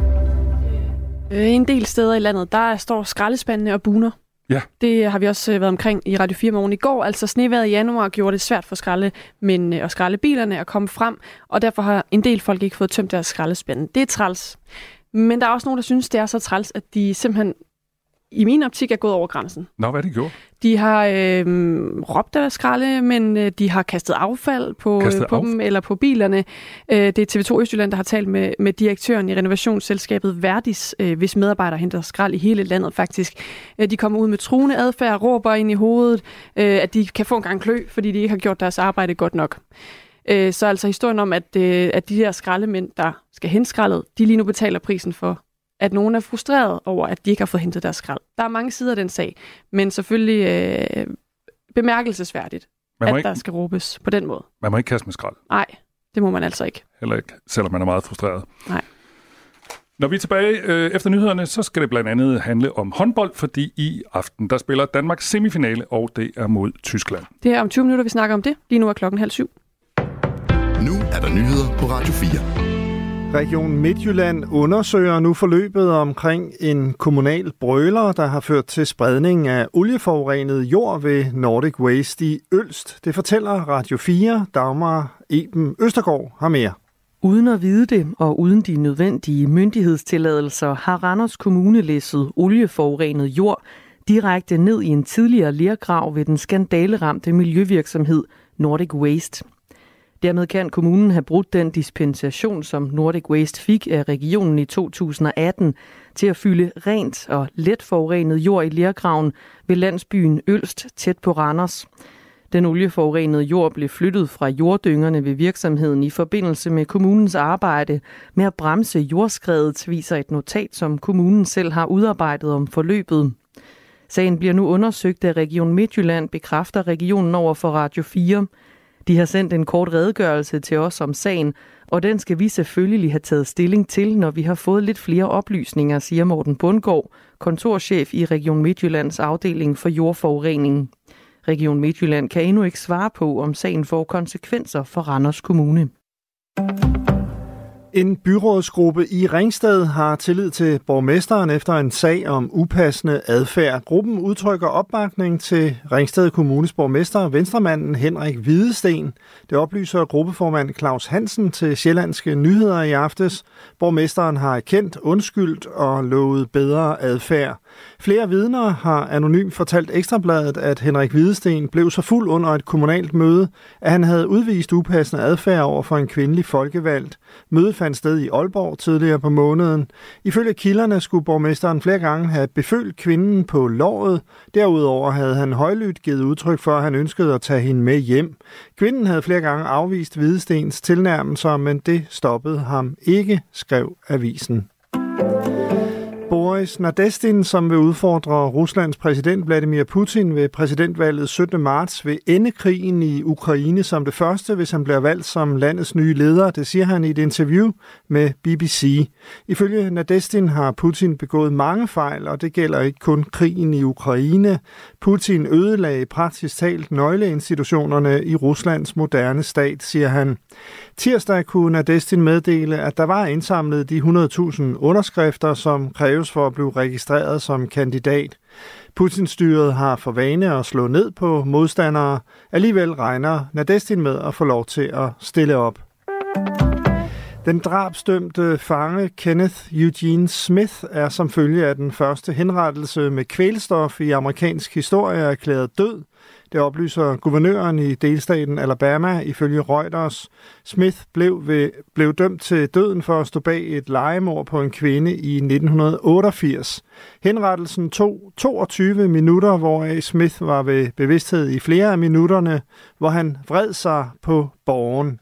Øh, En del steder i landet, der står skraldespandene og buner. Ja. Det har vi også øh, været omkring i Radio 4 morgen i går. Altså sneværet i januar gjorde det svært for skraldemændene øh, og skraldebilerne at komme frem, og derfor har en del folk ikke fået tømt deres skraldespande. Det er træls. Men der er også nogen, der synes, det er så træls, at de simpelthen i min optik er gået over grænsen. Nå, hvad er det gjort? De har øh, råbt af skralde, men øh, de har kastet affald på, Kastet øh, på affald? dem eller på bilerne. Øh, det er TV2 Østjylland, der har talt med, med direktøren i renovationsselskabet Verdis, øh, hvis medarbejdere henter skrald i hele landet faktisk. Øh, de kommer ud med truende adfærd, råber ind i hovedet, øh, at de kan få en gang klø, fordi de ikke har gjort deres arbejde godt nok. Øh, så altså historien om, at, øh, at de her skraldemænd, der skal hente skraldet, de lige nu betaler prisen for at nogen er frustreret over, at de ikke har fået hentet deres skrald. Der er mange sider af den sag, men selvfølgelig øh, bemærkelsesværdigt, Man at ikke- der skal råbes på den måde. Man må ikke kaste med skrald. Nej, Det må man altså ikke. Heller ikke, selvom man er meget frustreret. Nej. Når vi er tilbage øh, efter nyhederne, så skal det blandt andet handle om håndbold, fordi i aften, der spiller Danmark semifinale, og det er mod Tyskland. Det er om 20 minutter, vi snakker om det. Lige nu er klokken halv syv. Nu er der nyheder på Radio 4. Region Midtjylland undersøger nu forløbet omkring en kommunal brøler, der har ført til spredning af olieforurenet jord ved Nordic Waste i Ølst. Det fortæller Radio 4. Dagmar Eben Østergaard har mere. Uden at vide det, og uden de nødvendige myndighedstilladelser, har Randers Kommune læsset olieforurenet jord direkte ned i en tidligere lergrav ved den skandaleramte miljøvirksomhed Nordic Waste. Dermed kan kommunen have brudt den dispensation, som Nordic Waste fik af regionen i 2018 til at fylde rent og let forurenet jord i lergraven ved landsbyen Ølst tæt på Randers. Den olieforurenede jord blev flyttet fra jorddyngerne ved virksomheden i forbindelse med kommunens arbejde med at bremse jordskredet, viser et notat, som kommunen selv har udarbejdet om forløbet. Sagen bliver nu undersøgt af Region Midtjylland, bekræfter regionen over for Radio 4. De har sendt en kort redegørelse til os om sagen, og den skal vi selvfølgelig have taget stilling til, når vi har fået lidt flere oplysninger, siger Morten Bundgaard, kontorchef i Region Midtjyllands afdeling for jordforurening. Region Midtjylland kan endnu ikke svare på, om sagen får konsekvenser for Randers Kommune. En byrådsgruppe i Ringsted har tillid til borgmesteren efter en sag om upassende adfærd. Gruppen udtrykker opbakning til Ringsted Kommunes borgmester, venstremanden Henrik Hvidesten. Det oplyser gruppeformand Claus Hansen til Sjællandske Nyheder i aftes. Borgmesteren har erkendt, undskyldt og lovet bedre adfærd. Flere vidner har anonymt fortalt Ekstrabladet, at Henrik Hvidesten blev så fuld under et kommunalt møde, at han havde udvist upassende adfærd over for en kvindelig folkevalgt. Mødet fandt sted i Aalborg tidligere på måneden. Ifølge kilderne skulle borgmesteren flere gange have befølt kvinden på låret. Derudover havde han højlydt givet udtryk for, at han ønskede at tage hende med hjem. Kvinden havde flere gange afvist Hvidestens tilnærmelser, men det stoppede ham ikke, skrev avisen. Boris Nadestin, som vil udfordre Ruslands præsident Vladimir Putin ved præsidentvalget 17. marts, vil ende krigen i Ukraine som det første, hvis han bliver valgt som landets nye leder. Det siger han i et interview med BBC. Ifølge Nadestin har Putin begået mange fejl, og det gælder ikke kun krigen i Ukraine. Putin ødelagde praktisk talt nøgleinstitutionerne i Ruslands moderne stat, siger han. Tirsdag kunne Nadestin meddele, at der var indsamlet de 100.000 underskrifter, som kræves for at blive registreret som kandidat. Putin-styret har for vane at slå ned på modstandere. Alligevel regner Nadestin med at få lov til at stille op. Den drabstømte fange Kenneth Eugene Smith er som følge af den første henrettelse med kvælstof i amerikansk historie erklæret død. Det oplyser guvernøren i delstaten Alabama ifølge Reuters. Smith blev, ved, blev dømt til døden for at stå bag et legemord på en kvinde i 1988. Henrettelsen tog 22 minutter, hvoraf Smith var ved bevidsthed i flere af minutterne, hvor han vred sig på borgen.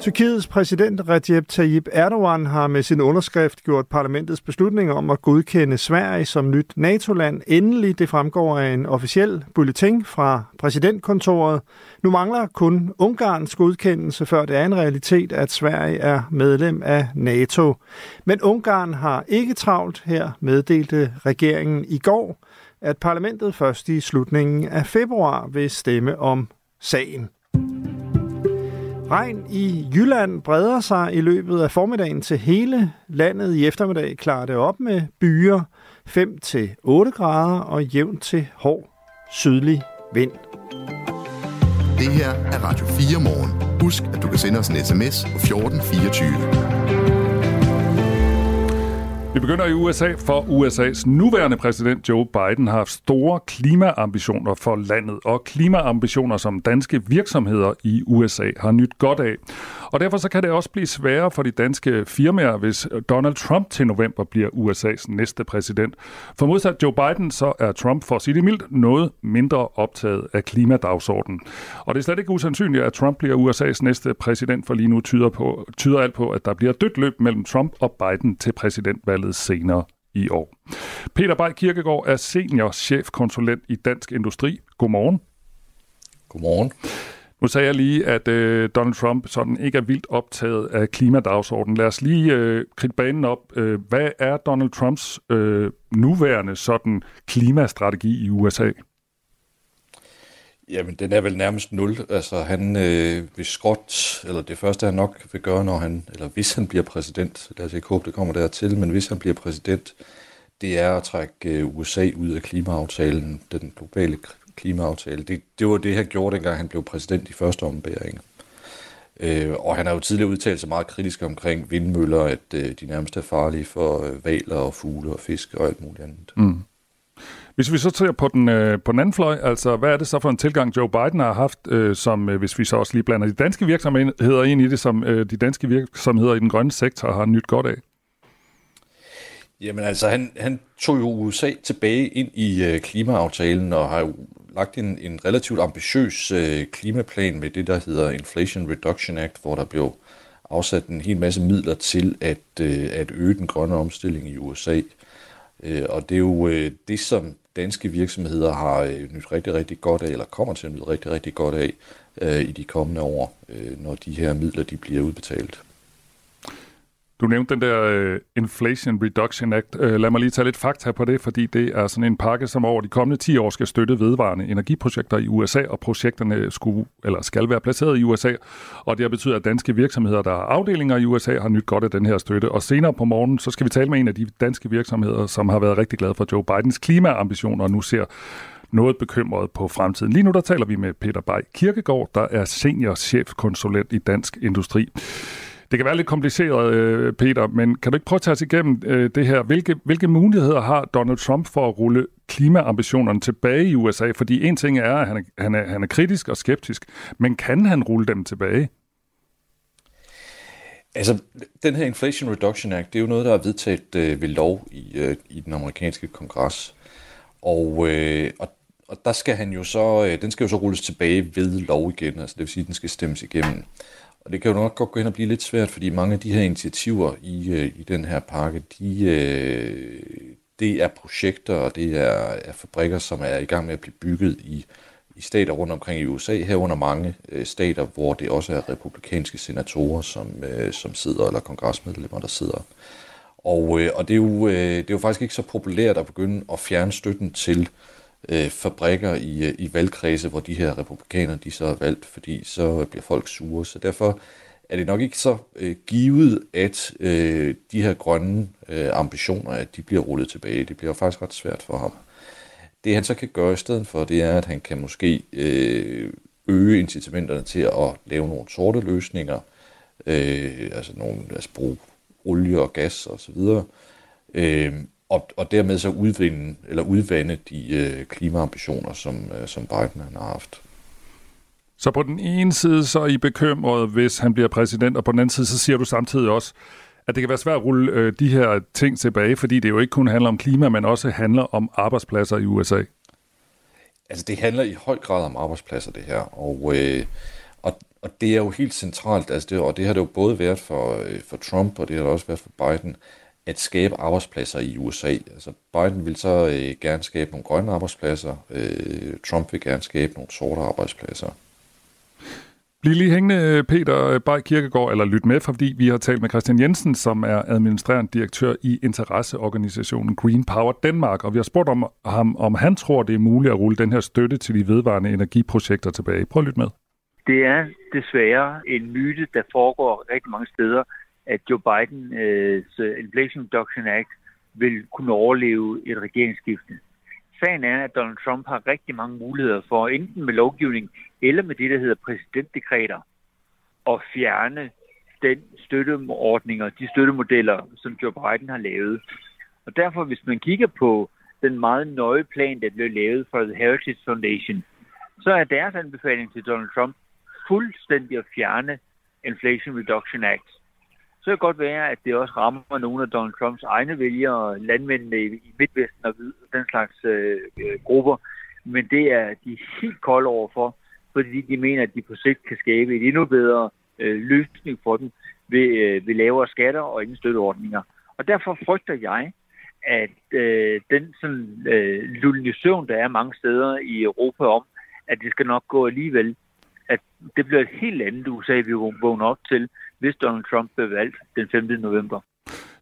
Tyrkiets præsident Recep Tayyip Erdogan har med sin underskrift gjort parlamentets beslutning om at godkende Sverige som nyt NATO-land. Endelig det fremgår af en officiel bulletin fra præsidentkontoret. Nu mangler kun Ungarns godkendelse, før det er en realitet, at Sverige er medlem af NATO. Men Ungarn har ikke travlt her, meddelte regeringen i går, at parlamentet først i slutningen af februar vil stemme om sagen. Regn i Jylland breder sig i løbet af formiddagen til hele landet. I eftermiddag klarer det op med byer 5-8 grader og jævnt til hård sydlig vind. Det her er Radio 4 morgen. Husk, at du kan sende os en sms på 1424. Vi begynder i USA, for USA's nuværende præsident Joe Biden har haft store klimaambitioner for landet, og klimaambitioner, som danske virksomheder i USA har nyt godt af. Og derfor så kan det også blive sværere for de danske firmaer, hvis Donald Trump til november bliver USA's næste præsident. For modsat Joe Biden, så er Trump for at sige det mildt noget mindre optaget af klimadagsordenen. Og det er slet ikke usandsynligt, at Trump bliver USA's næste præsident, for lige nu tyder, på, tyder alt på, at der bliver dødt løb mellem Trump og Biden til præsidentvalget senere i år. Peter Bay Kirkegaard er senior chefkonsulent i Dansk Industri. Godmorgen. Godmorgen. Nu sagde jeg lige, at øh, Donald Trump sådan ikke er vildt optaget af klimadagsordenen. Lad os lige øh, kridte banen op. Øh, hvad er Donald Trumps øh, nuværende sådan klimastrategi i USA? Jamen, den er vel nærmest nul. Altså, han øh, vil skråt, eller det første, han nok vil gøre, når han, eller hvis han bliver præsident, lad os ikke håbe, det kommer dertil, men hvis han bliver præsident, det er at trække øh, USA ud af klimaaftalen, den globale klimaaftale. Det, det var det, han gjorde, dengang han blev præsident i første ombæring. Øh, og han har jo tidligere udtalt sig meget kritisk omkring vindmøller, at øh, de nærmest er farlige for øh, valer og fugle og fisk og alt muligt andet. Mm. Hvis vi så ser på den, øh, på den anden fløj, altså hvad er det så for en tilgang, Joe Biden har haft, øh, som øh, hvis vi så også lige blander de danske virksomheder ind i det, som øh, de danske virksomheder i den grønne sektor har nyt godt af? Jamen altså, han, han tog jo USA tilbage ind i øh, klimaaftalen og har jo lagt en, en relativt ambitiøs øh, klimaplan med det, der hedder Inflation Reduction Act, hvor der blev afsat en hel masse midler til at, øh, at øge den grønne omstilling i USA. Øh, og det er jo øh, det, som danske virksomheder har øh, nyt rigtig, rigtig godt af, eller kommer til at nyde rigtig, rigtig godt af øh, i de kommende år, øh, når de her midler de bliver udbetalt. Du nævnte den der uh, Inflation Reduction Act. Uh, lad mig lige tage lidt fakta på det, fordi det er sådan en pakke, som over de kommende 10 år skal støtte vedvarende energiprojekter i USA, og projekterne skulle, eller skal være placeret i USA. Og det har betydet, at danske virksomheder, der har afdelinger i USA, har nyt godt af den her støtte. Og senere på morgen, så skal vi tale med en af de danske virksomheder, som har været rigtig glad for Joe Bidens klimaambitioner, og nu ser noget bekymret på fremtiden. Lige nu der taler vi med Peter Bay Kirkegaard, der er senior chefkonsulent i Dansk Industri. Det kan være lidt kompliceret, øh, Peter, men kan du ikke prøve at tage os igennem øh, det her? Hvilke, hvilke muligheder har Donald Trump for at rulle klimaambitionerne tilbage i USA? Fordi en ting er, at han er, han er, han er kritisk og skeptisk, men kan han rulle dem tilbage? Altså, den her Inflation Reduction Act, det er jo noget, der er vedtaget øh, ved lov i, øh, i den amerikanske kongres. Og, øh, og, og der skal han jo så, øh, den skal jo så rulles tilbage ved lov igen, altså det vil sige, at den skal stemmes igennem. Og det kan jo nok godt gå hen og blive lidt svært, fordi mange af de her initiativer i, øh, i den her pakke, de, øh, det er projekter, og det er, er fabrikker, som er i gang med at blive bygget i, i stater rundt omkring i USA, herunder mange øh, stater, hvor det også er republikanske senatorer, som, øh, som sidder, eller kongresmedlemmer, der sidder. Og, øh, og det, er jo, øh, det er jo faktisk ikke så populært at begynde at fjerne støtten til øh, Øh, fabrikker i, øh, i valgkredse, hvor de her republikanere de så er valgt, fordi så bliver folk sure. Så derfor er det nok ikke så øh, givet, at øh, de her grønne øh, ambitioner, at de bliver rullet tilbage. Det bliver faktisk ret svært for ham. Det han så kan gøre i stedet for, det er, at han kan måske øh, øge incitamenterne til at lave nogle sorte løsninger, øh, altså, nogle, altså bruge olie og gas og så videre, øh, og, og dermed så udvinde, eller udvande de øh, klimaambitioner, som, øh, som Biden han har haft. Så på den ene side så er I bekymret, hvis han bliver præsident, og på den anden side så siger du samtidig også, at det kan være svært at rulle øh, de her ting tilbage, fordi det jo ikke kun handler om klima, men også handler om arbejdspladser i USA. Altså det handler i høj grad om arbejdspladser det her, og, øh, og, og det er jo helt centralt, altså det, og det har det jo både været for, øh, for Trump, og det har det også været for Biden, at skabe arbejdspladser i USA. Altså Biden vil så øh, gerne skabe nogle grønne arbejdspladser, øh, Trump vil gerne skabe nogle sorte arbejdspladser. Bliv lige hængende, Peter Bay Kirkegaard, eller lyt med, fordi vi har talt med Christian Jensen, som er administrerende direktør i interesseorganisationen Green Power Danmark, og vi har spurgt om ham, om han tror, det er muligt at rulle den her støtte til de vedvarende energiprojekter tilbage. Prøv at lytte med. Det er desværre en myte, der foregår rigtig mange steder, at Joe Bidens øh, Inflation Reduction Act vil kunne overleve et regeringsskifte. Sagen er, at Donald Trump har rigtig mange muligheder for, enten med lovgivning eller med det, der hedder præsidentdekreter, at fjerne den støtteordninger, de støttemodeller, som Joe Biden har lavet. Og derfor, hvis man kigger på den meget nøje plan, der blev lavet for The Heritage Foundation, så er deres anbefaling til Donald Trump fuldstændig at fjerne Inflation Reduction Act så kan det godt være, at det også rammer nogle af Donald Trumps egne vælgere, landmændene i Midtvesten og den slags øh, øh, grupper. Men det er de helt kolde overfor, fordi de mener, at de på sigt kan skabe et endnu bedre øh, løsning for dem ved, øh, ved lavere skatter og ingen støtteordninger. Og derfor frygter jeg, at øh, den sådan øh, lulende der er mange steder i Europa om, at det skal nok gå alligevel, at det bliver et helt andet USA, vi vågner op til, hvis Donald Trump bliver valgt den 5. november.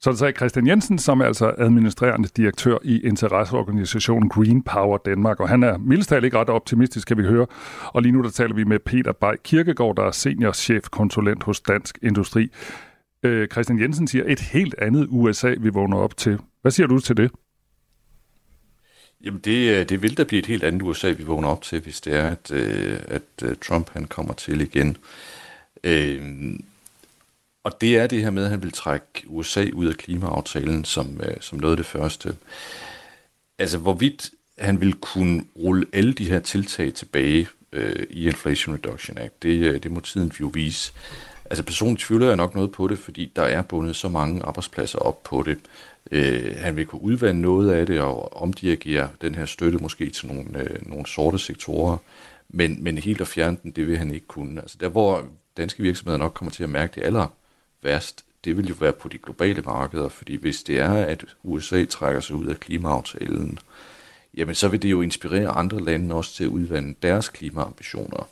Så det sagde Christian Jensen, som er altså administrerende direktør i interesseorganisationen Green Power Danmark, og han er mildest talt ikke ret optimistisk, kan vi høre. Og lige nu der taler vi med Peter Bay Kirkegaard, der er seniorchefkonsulent hos Dansk Industri. Øh, Christian Jensen siger, et helt andet USA, vi vågner op til. Hvad siger du til det? Jamen det, øh, det vil da blive et helt andet USA, vi vågner op til, hvis det er, at, øh, at øh, Trump han kommer til igen. Øh, og det er det her med, at han vil trække USA ud af klimaaftalen som, øh, som noget af det første. Altså hvorvidt han vil kunne rulle alle de her tiltag tilbage øh, i Inflation Reduction Act, det, øh, det må tiden jo vise. Altså personligt tvivler jeg nok noget på det, fordi der er bundet så mange arbejdspladser op på det. Øh, han vil kunne udvande noget af det og omdirigere den her støtte måske til nogle, øh, nogle sorte sektorer, men, men helt at fjerne den, det vil han ikke kunne. Altså der, hvor danske virksomheder nok kommer til at mærke det aller værst, det vil jo være på de globale markeder, fordi hvis det er, at USA trækker sig ud af klimaaftalen, jamen så vil det jo inspirere andre lande også til at udvande deres klimaambitioner,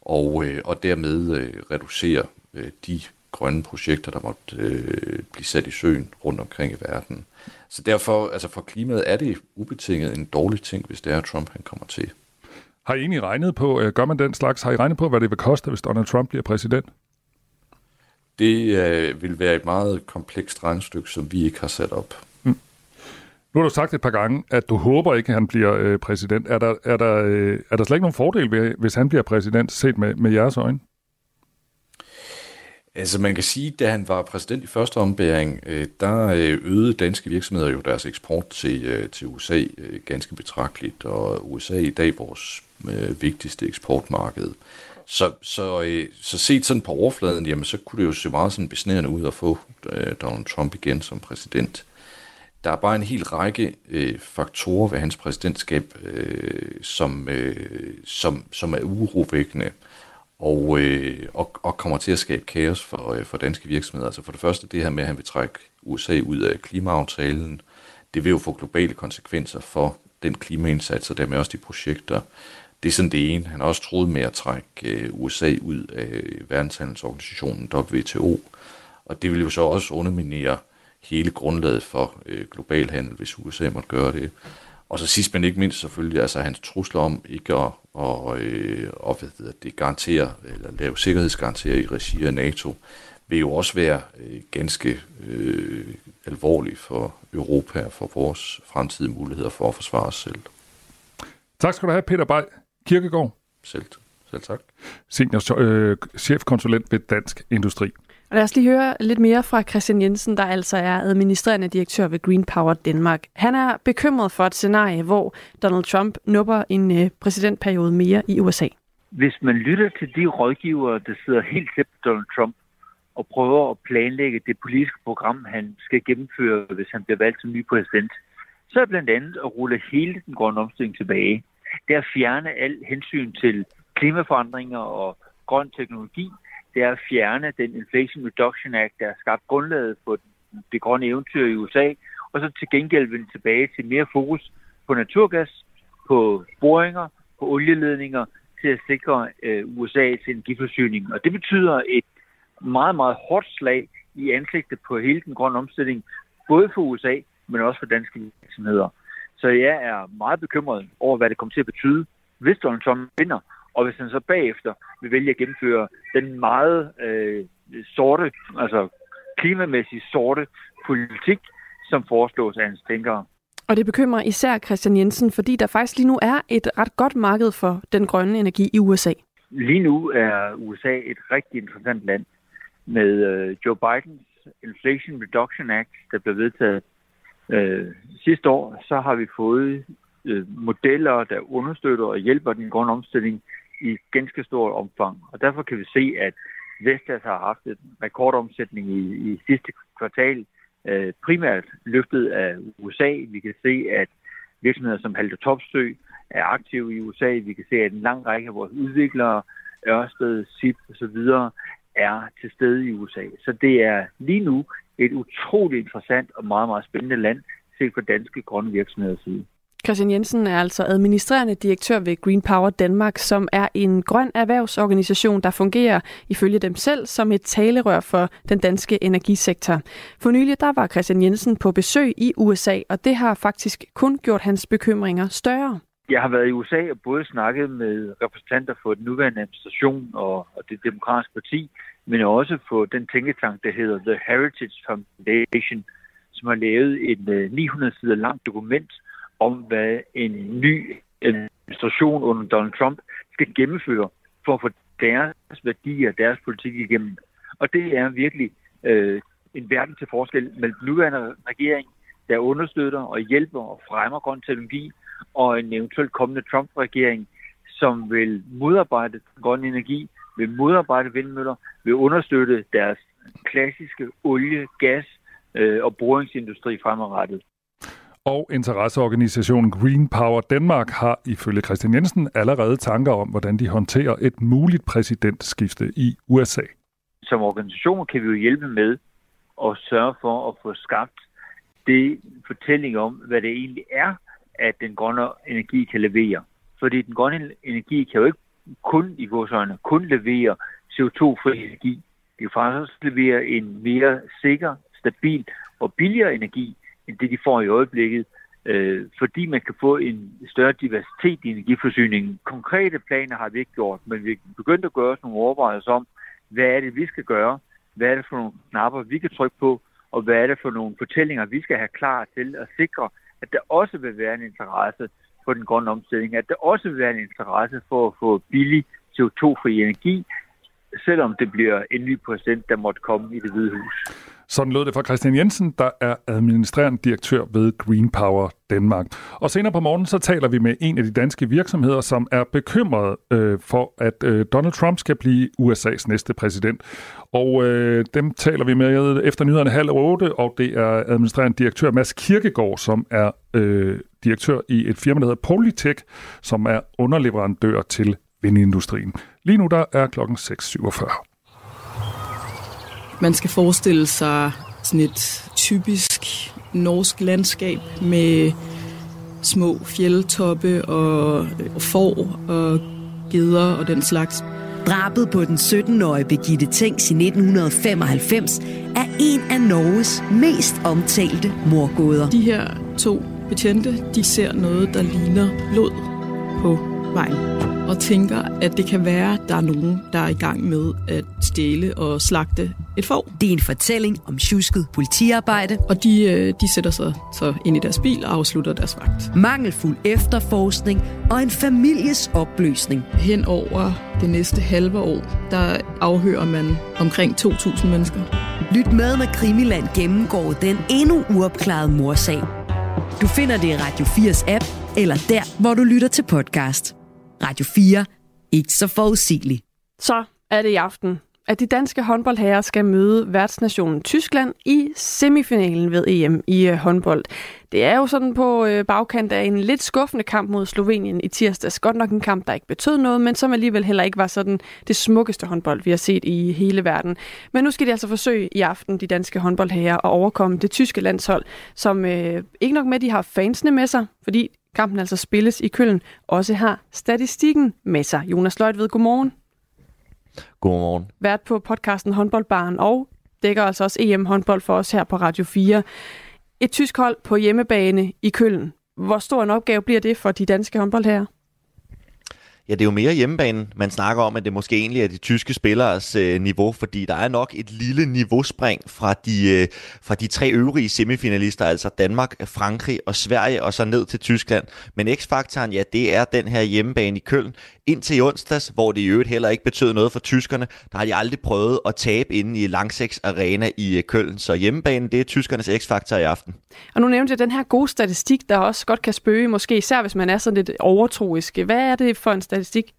og, øh, og dermed øh, reducere øh, de grønne projekter, der måtte øh, blive sat i søen rundt omkring i verden. Så derfor, altså for klimaet er det ubetinget en dårlig ting, hvis det er, at Trump han kommer til. Har I egentlig regnet på, øh, gør man den slags, har I regnet på, hvad det vil koste, hvis Donald Trump bliver præsident? Det øh, vil være et meget komplekst regnstykke, som vi ikke har sat op. Mm. Nu har du sagt et par gange, at du håber ikke, at han bliver øh, præsident. Er der, er, der, øh, er der slet ikke nogen fordel ved, hvis han bliver præsident, set med, med jeres øjne? Altså man kan sige, da han var præsident i første ombæring, øh, der øh, øgede danske virksomheder jo deres eksport til, øh, til USA øh, ganske betragteligt, og USA er i dag vores øh, vigtigste eksportmarked. Så, så, øh, så set sådan på overfladen, jamen så kunne det jo se meget sådan besnærende ud at få øh, Donald Trump igen som præsident. Der er bare en hel række øh, faktorer ved hans præsidentskab, øh, som, øh, som, som er urovækkende og, øh, og, og kommer til at skabe kaos for, øh, for danske virksomheder. Altså for det første det her med, at han vil trække USA ud af klimaaftalen, det vil jo få globale konsekvenser for den klimaindsats og dermed også de projekter. Det er sådan det ene. Han har også troet med at trække øh, USA ud af verdenshandelsorganisationen WTO, og det vil jo så også underminere hele grundlaget for øh, global handel, hvis USA måtte gøre det. Og så sidst men ikke mindst selvfølgelig, altså hans trusler om ikke at og, øh, og hvad hedder det, garantere, eller lave sikkerhedsgarantier i regi af NATO, vil jo også være øh, ganske øh, alvorligt for Europa og for vores fremtidige muligheder for at forsvare os selv. Tak skal du have, Peter Bay. Kirkegaard. Selv, selv tak. Senior øh, chefkonsulent ved Dansk Industri. Og lad os lige høre lidt mere fra Christian Jensen, der altså er administrerende direktør ved Green Power Danmark. Han er bekymret for et scenarie, hvor Donald Trump nupper en øh, præsidentperiode mere i USA. Hvis man lytter til de rådgivere, der sidder helt tæt på Donald Trump, og prøver at planlægge det politiske program, han skal gennemføre, hvis han bliver valgt som ny præsident, så er blandt andet at rulle hele den grønne omstilling tilbage. Det er at fjerne al hensyn til klimaforandringer og grøn teknologi, det er at fjerne den Inflation Reduction Act, der har skabt grundlaget for det grønne eventyr i USA, og så til gengæld vende tilbage til mere fokus på naturgas, på boringer, på olieledninger, til at sikre øh, USA's energiforsyning. Og det betyder et meget, meget hårdt slag i ansigtet på hele den grønne omstilling, både for USA, men også for danske virksomheder. Så jeg er meget bekymret over, hvad det kommer til at betyde, hvis Donald Trump vinder, og hvis han så bagefter vil vælge at gennemføre den meget øh, sorte, altså klimamæssigt sorte politik, som foreslås af hans tænkere. Og det bekymrer især Christian Jensen, fordi der faktisk lige nu er et ret godt marked for den grønne energi i USA. Lige nu er USA et rigtig interessant land. Med øh, Joe Bidens Inflation Reduction Act, der blev vedtaget øh, sidste år, så har vi fået øh, modeller, der understøtter og hjælper den grønne omstilling i ganske stort omfang. Og derfor kan vi se, at Vestas har haft en rekordomsætning i, i sidste kvartal, øh, primært løftet af USA. Vi kan se, at virksomheder som Halte Topstø er aktive i USA. Vi kan se, at en lang række af vores udviklere, Ørsted, SIP osv. er til stede i USA. Så det er lige nu et utroligt interessant og meget, meget spændende land set fra danske grønne virksomheder side. Christian Jensen er altså administrerende direktør ved Green Power Danmark, som er en grøn erhvervsorganisation, der fungerer ifølge dem selv som et talerør for den danske energisektor. For nylig der var Christian Jensen på besøg i USA, og det har faktisk kun gjort hans bekymringer større. Jeg har været i USA og både snakket med repræsentanter for den nuværende administration og det demokratiske parti, men også på den tænketank, der hedder The Heritage Foundation, som har lavet et øh, 900 sider langt dokument om, hvad en ny administration under Donald Trump skal gennemføre for at få deres værdier, deres politik igennem. Og det er virkelig øh, en verden til forskel mellem den nuværende regering, der understøtter og hjælper og fremmer grøn teknologi, og en eventuelt kommende Trump-regering, som vil modarbejde grøn energi, vil modarbejde vindmøller, vil understøtte deres klassiske olie, gas øh, og boringsindustri fremadrettet. Og interesseorganisationen Green Power Danmark har ifølge Christian Jensen allerede tanker om, hvordan de håndterer et muligt præsidentskifte i USA. Som organisation kan vi jo hjælpe med at sørge for at få skabt det fortælling om, hvad det egentlig er, at den grønne energi kan levere. Fordi den grønne energi kan jo ikke kun i godsøjne, kun leverer CO2-fri energi. Det kan faktisk også levere en mere sikker, stabil og billigere energi, end det de får i øjeblikket, øh, fordi man kan få en større diversitet i energiforsyningen. Konkrete planer har vi ikke gjort, men vi er begyndt at gøre os nogle overvejelser om, hvad er det, vi skal gøre, hvad er det for nogle knapper, vi kan trykke på, og hvad er det for nogle fortællinger, vi skal have klar til at sikre, at der også vil være en interesse for den grønne omstilling, at der også vil være en interesse for at få billig CO2-fri energi, selvom det bliver en ny præsident, der måtte komme i det hvide hus. Sådan lød det fra Christian Jensen, der er administrerende direktør ved Green Power Danmark. Og senere på morgen så taler vi med en af de danske virksomheder, som er bekymret øh, for, at øh, Donald Trump skal blive USA's næste præsident. Og øh, dem taler vi med efter nyhederne halv otte, og det er administrerende direktør Mads Kirkegaard, som er øh, direktør i et firma, der hedder Polytech, som er underleverandør til vindindustrien. Lige nu der er klokken 6.47. Man skal forestille sig sådan et typisk norsk landskab med små fjeldtoppe og får og geder og den slags. Drabet på den 17-årige Birgitte Tengs i 1995 er en af Norges mest omtalte morgåder. De her to betjente, de ser noget, der ligner blod på vejen og tænker, at det kan være, at der er nogen, der er i gang med at stjæle og slagte et får. Det er en fortælling om tjusket politiarbejde. Og de, øh, de sætter sig så ind i deres bil og afslutter deres vagt. Mangelfuld efterforskning og en families opløsning. Hen over det næste halve år, der afhører man omkring 2.000 mennesker. Lyt med, når Krimiland gennemgår den endnu uopklarede morsag. Du finder det i Radio 4's app, eller der, hvor du lytter til podcast. Radio 4. Ikke så forudsigeligt. Så er det i aften, at de danske håndboldherrer skal møde værtsnationen Tyskland i semifinalen ved EM i øh, håndbold. Det er jo sådan på øh, bagkant af en lidt skuffende kamp mod Slovenien i tirsdags. Godt nok en kamp, der ikke betød noget, men som alligevel heller ikke var sådan det smukkeste håndbold, vi har set i hele verden. Men nu skal de altså forsøge i aften, de danske håndboldherrer, at overkomme det tyske landshold, som øh, ikke nok med, at de har fansene med sig, fordi kampen altså spilles i Køln, også har statistikken med sig. Jonas Løjt godmorgen. Godmorgen. Vært på podcasten Håndboldbaren og dækker altså også EM-håndbold for os her på Radio 4. Et tysk hold på hjemmebane i Køln. Hvor stor en opgave bliver det for de danske håndboldherrer? Ja, det er jo mere hjemmebanen. man snakker om, at det måske egentlig er de tyske spilleres øh, niveau, fordi der er nok et lille niveauspring fra de, øh, fra de tre øvrige semifinalister, altså Danmark, Frankrig og Sverige, og så ned til Tyskland. Men X-faktoren, ja, det er den her hjemmebane i Køln, indtil i onsdags, hvor det i øvrigt heller ikke betød noget for tyskerne. Der har de aldrig prøvet at tabe inde i Langsex Arena i øh, Køln, så hjemmebanen, det er tyskernes X-faktor i aften. Og nu nævnte jeg den her gode statistik, der også godt kan spøge, måske især hvis man er sådan lidt overtroisk. Hvad er det for en statistik? Statistik?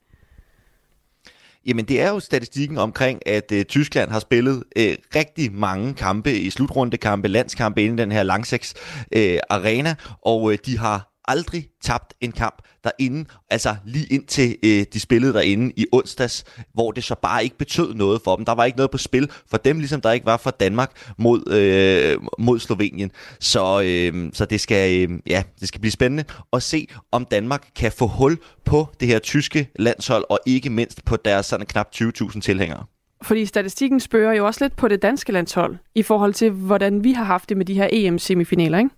Jamen det er jo statistikken omkring, at øh, Tyskland har spillet øh, rigtig mange kampe i slutrundekampe, landskampe inden den her Langsex øh, arena, og øh, de har aldrig tabt en kamp derinde, altså lige indtil øh, de spillede derinde i onsdags, hvor det så bare ikke betød noget for dem. Der var ikke noget på spil for dem, ligesom der ikke var for Danmark mod, øh, mod Slovenien. Så, øh, så det, skal, øh, ja, det skal blive spændende at se, om Danmark kan få hul på det her tyske landshold, og ikke mindst på deres sådan knap 20.000 tilhængere. Fordi statistikken spørger jo også lidt på det danske landshold, i forhold til, hvordan vi har haft det med de her EM-semifinaler, ikke?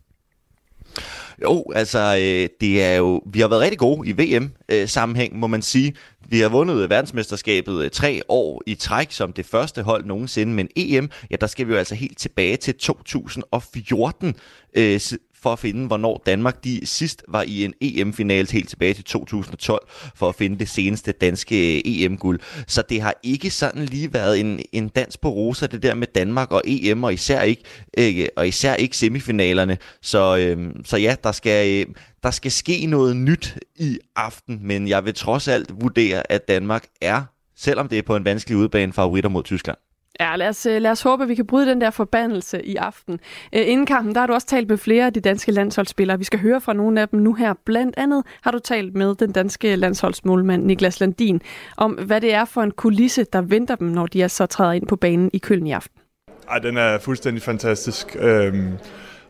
Jo, altså, øh, det er jo, vi har været rigtig gode i VM-sammenhæng, øh, må man sige. Vi har vundet verdensmesterskabet øh, tre år i træk som det første hold nogensinde, men EM, ja, der skal vi jo altså helt tilbage til 2014, øh, for at finde, hvornår Danmark de sidst var i en EM-finale helt tilbage til 2012, for at finde det seneste danske øh, EM-guld. Så det har ikke sådan lige været en, en dans på rosa, det der med Danmark og EM, og især ikke, øh, og især ikke semifinalerne. Så, øh, så ja, der skal, øh, der skal ske noget nyt i aften, men jeg vil trods alt vurdere, at Danmark er, selvom det er på en vanskelig udbane, favoritter mod Tyskland. Ja, lad os, øh, lad os håbe, at vi kan bryde den der forbandelse i aften. Øh, inden kampen, der har du også talt med flere af de danske landsholdsspillere. Vi skal høre fra nogle af dem nu her. Blandt andet har du talt med den danske landsholdsmålmand Niklas Landin om, hvad det er for en kulisse, der venter dem, når de er så træder ind på banen i Køln i aften. Ej, den er fuldstændig fantastisk. Øhm,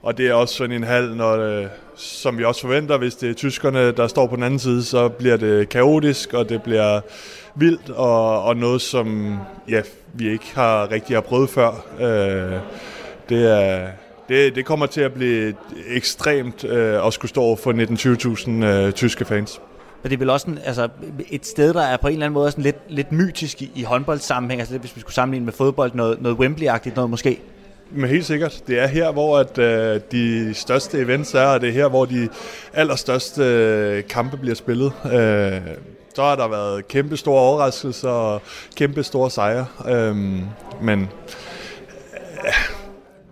og det er også sådan en halv, når, øh, som vi også forventer, hvis det er tyskerne, der står på den anden side, så bliver det kaotisk, og det bliver vildt, og, og noget, som ja, vi ikke har rigtig har prøvet før. Øh, det, er, det, det kommer til at blive ekstremt øh, at skulle stå for 19-20.000 øh, tyske fans. Men det er vel også en, altså, et sted, der er på en eller anden måde sådan lidt, lidt mytisk i, i håndboldsammenhæng, altså lidt, hvis vi skulle sammenligne med fodbold, noget, noget Wembley-agtigt noget måske. Men helt sikkert. Det er her, hvor at, øh, de største events er, og det er her, hvor de allerstørste øh, kampe bliver spillet. Øh, så har der været kæmpe store overraskelser og kæmpe store sejre. Øh, men øh,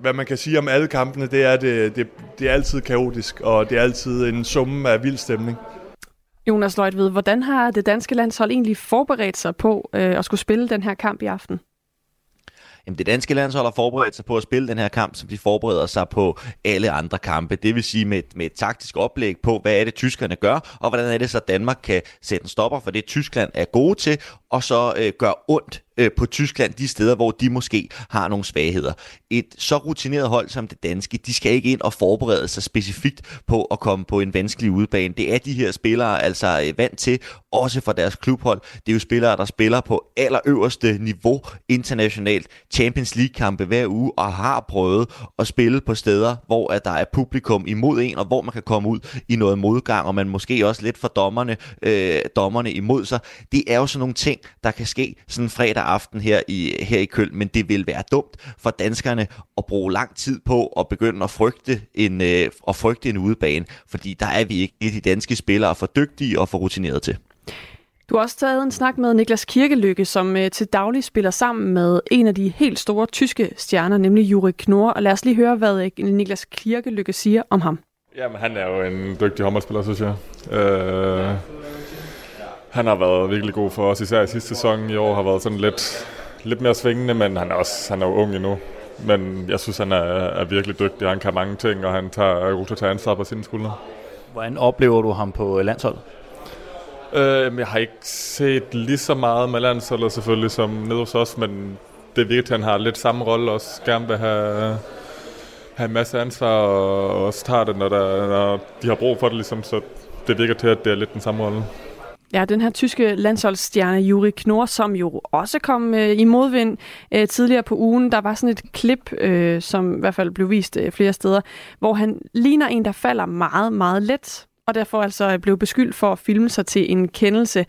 hvad man kan sige om alle kampene, det er, det, det, det er altid kaotisk, og det er altid en summe af vild stemning. Jonas Løjtved, hvordan har det danske landshold egentlig forberedt sig på øh, at skulle spille den her kamp i aften? Jamen, det danske landshold har forberedt sig på at spille den her kamp, som de forbereder sig på alle andre kampe. Det vil sige med, med et taktisk oplæg på, hvad er det tyskerne gør, og hvordan er det så Danmark kan sætte en stopper for det, Tyskland er gode til, og så øh, gør ondt øh, på Tyskland de steder, hvor de måske har nogle svagheder. Et så rutineret hold som det danske, de skal ikke ind og forberede sig specifikt på at komme på en vanskelig udebane. Det er de her spillere altså øh, vant til, også for deres klubhold. Det er jo spillere, der spiller på allerøverste niveau internationalt. Champions League-kampe hver uge, og har prøvet at spille på steder, hvor at der er publikum imod en, og hvor man kan komme ud i noget modgang, og man måske også lidt for dommerne, øh, dommerne imod sig. Det er jo sådan nogle ting, der kan ske sådan fredag aften her i, her i Køln, men det vil være dumt for danskerne at bruge lang tid på at begynde at frygte en, øh, at frygte en udebane, fordi der er vi ikke de danske spillere for dygtige og for rutinerede til. Du har også taget en snak med Niklas Kirkelykke, som øh, til daglig spiller sammen med en af de helt store tyske stjerner, nemlig Juri Knorr. Og lad os lige høre, hvad øh, Niklas Kirkelykke siger om ham. Jamen, han er jo en dygtig håndboldspiller, synes jeg. Øh, han har været virkelig god for os, især i sidste sæson. I år har været sådan lidt, lidt mere svingende, men han er også han er jo ung endnu. Men jeg synes, han er, er virkelig dygtig. Han kan mange ting, og han tager, er god til at tage ansvar på sine skuldre. Hvordan oplever du ham på landsholdet? Øh, jeg har ikke set lige så meget med landsholdet selvfølgelig som nede hos os, men det virker til, at han har lidt samme rolle også. Gerne vil have, have en masse ansvar og også tager det, når, der, når de har brug for det. Ligesom, så det virker til, at det er lidt den samme rolle. Ja, den her tyske landsholdsstjerne Juri Knorr, som jo også kom øh, i modvind øh, tidligere på ugen. Der var sådan et klip, øh, som i hvert fald blev vist øh, flere steder, hvor han ligner en, der falder meget, meget let og derfor altså øh, blev beskyldt for at filme sig til en kendelse.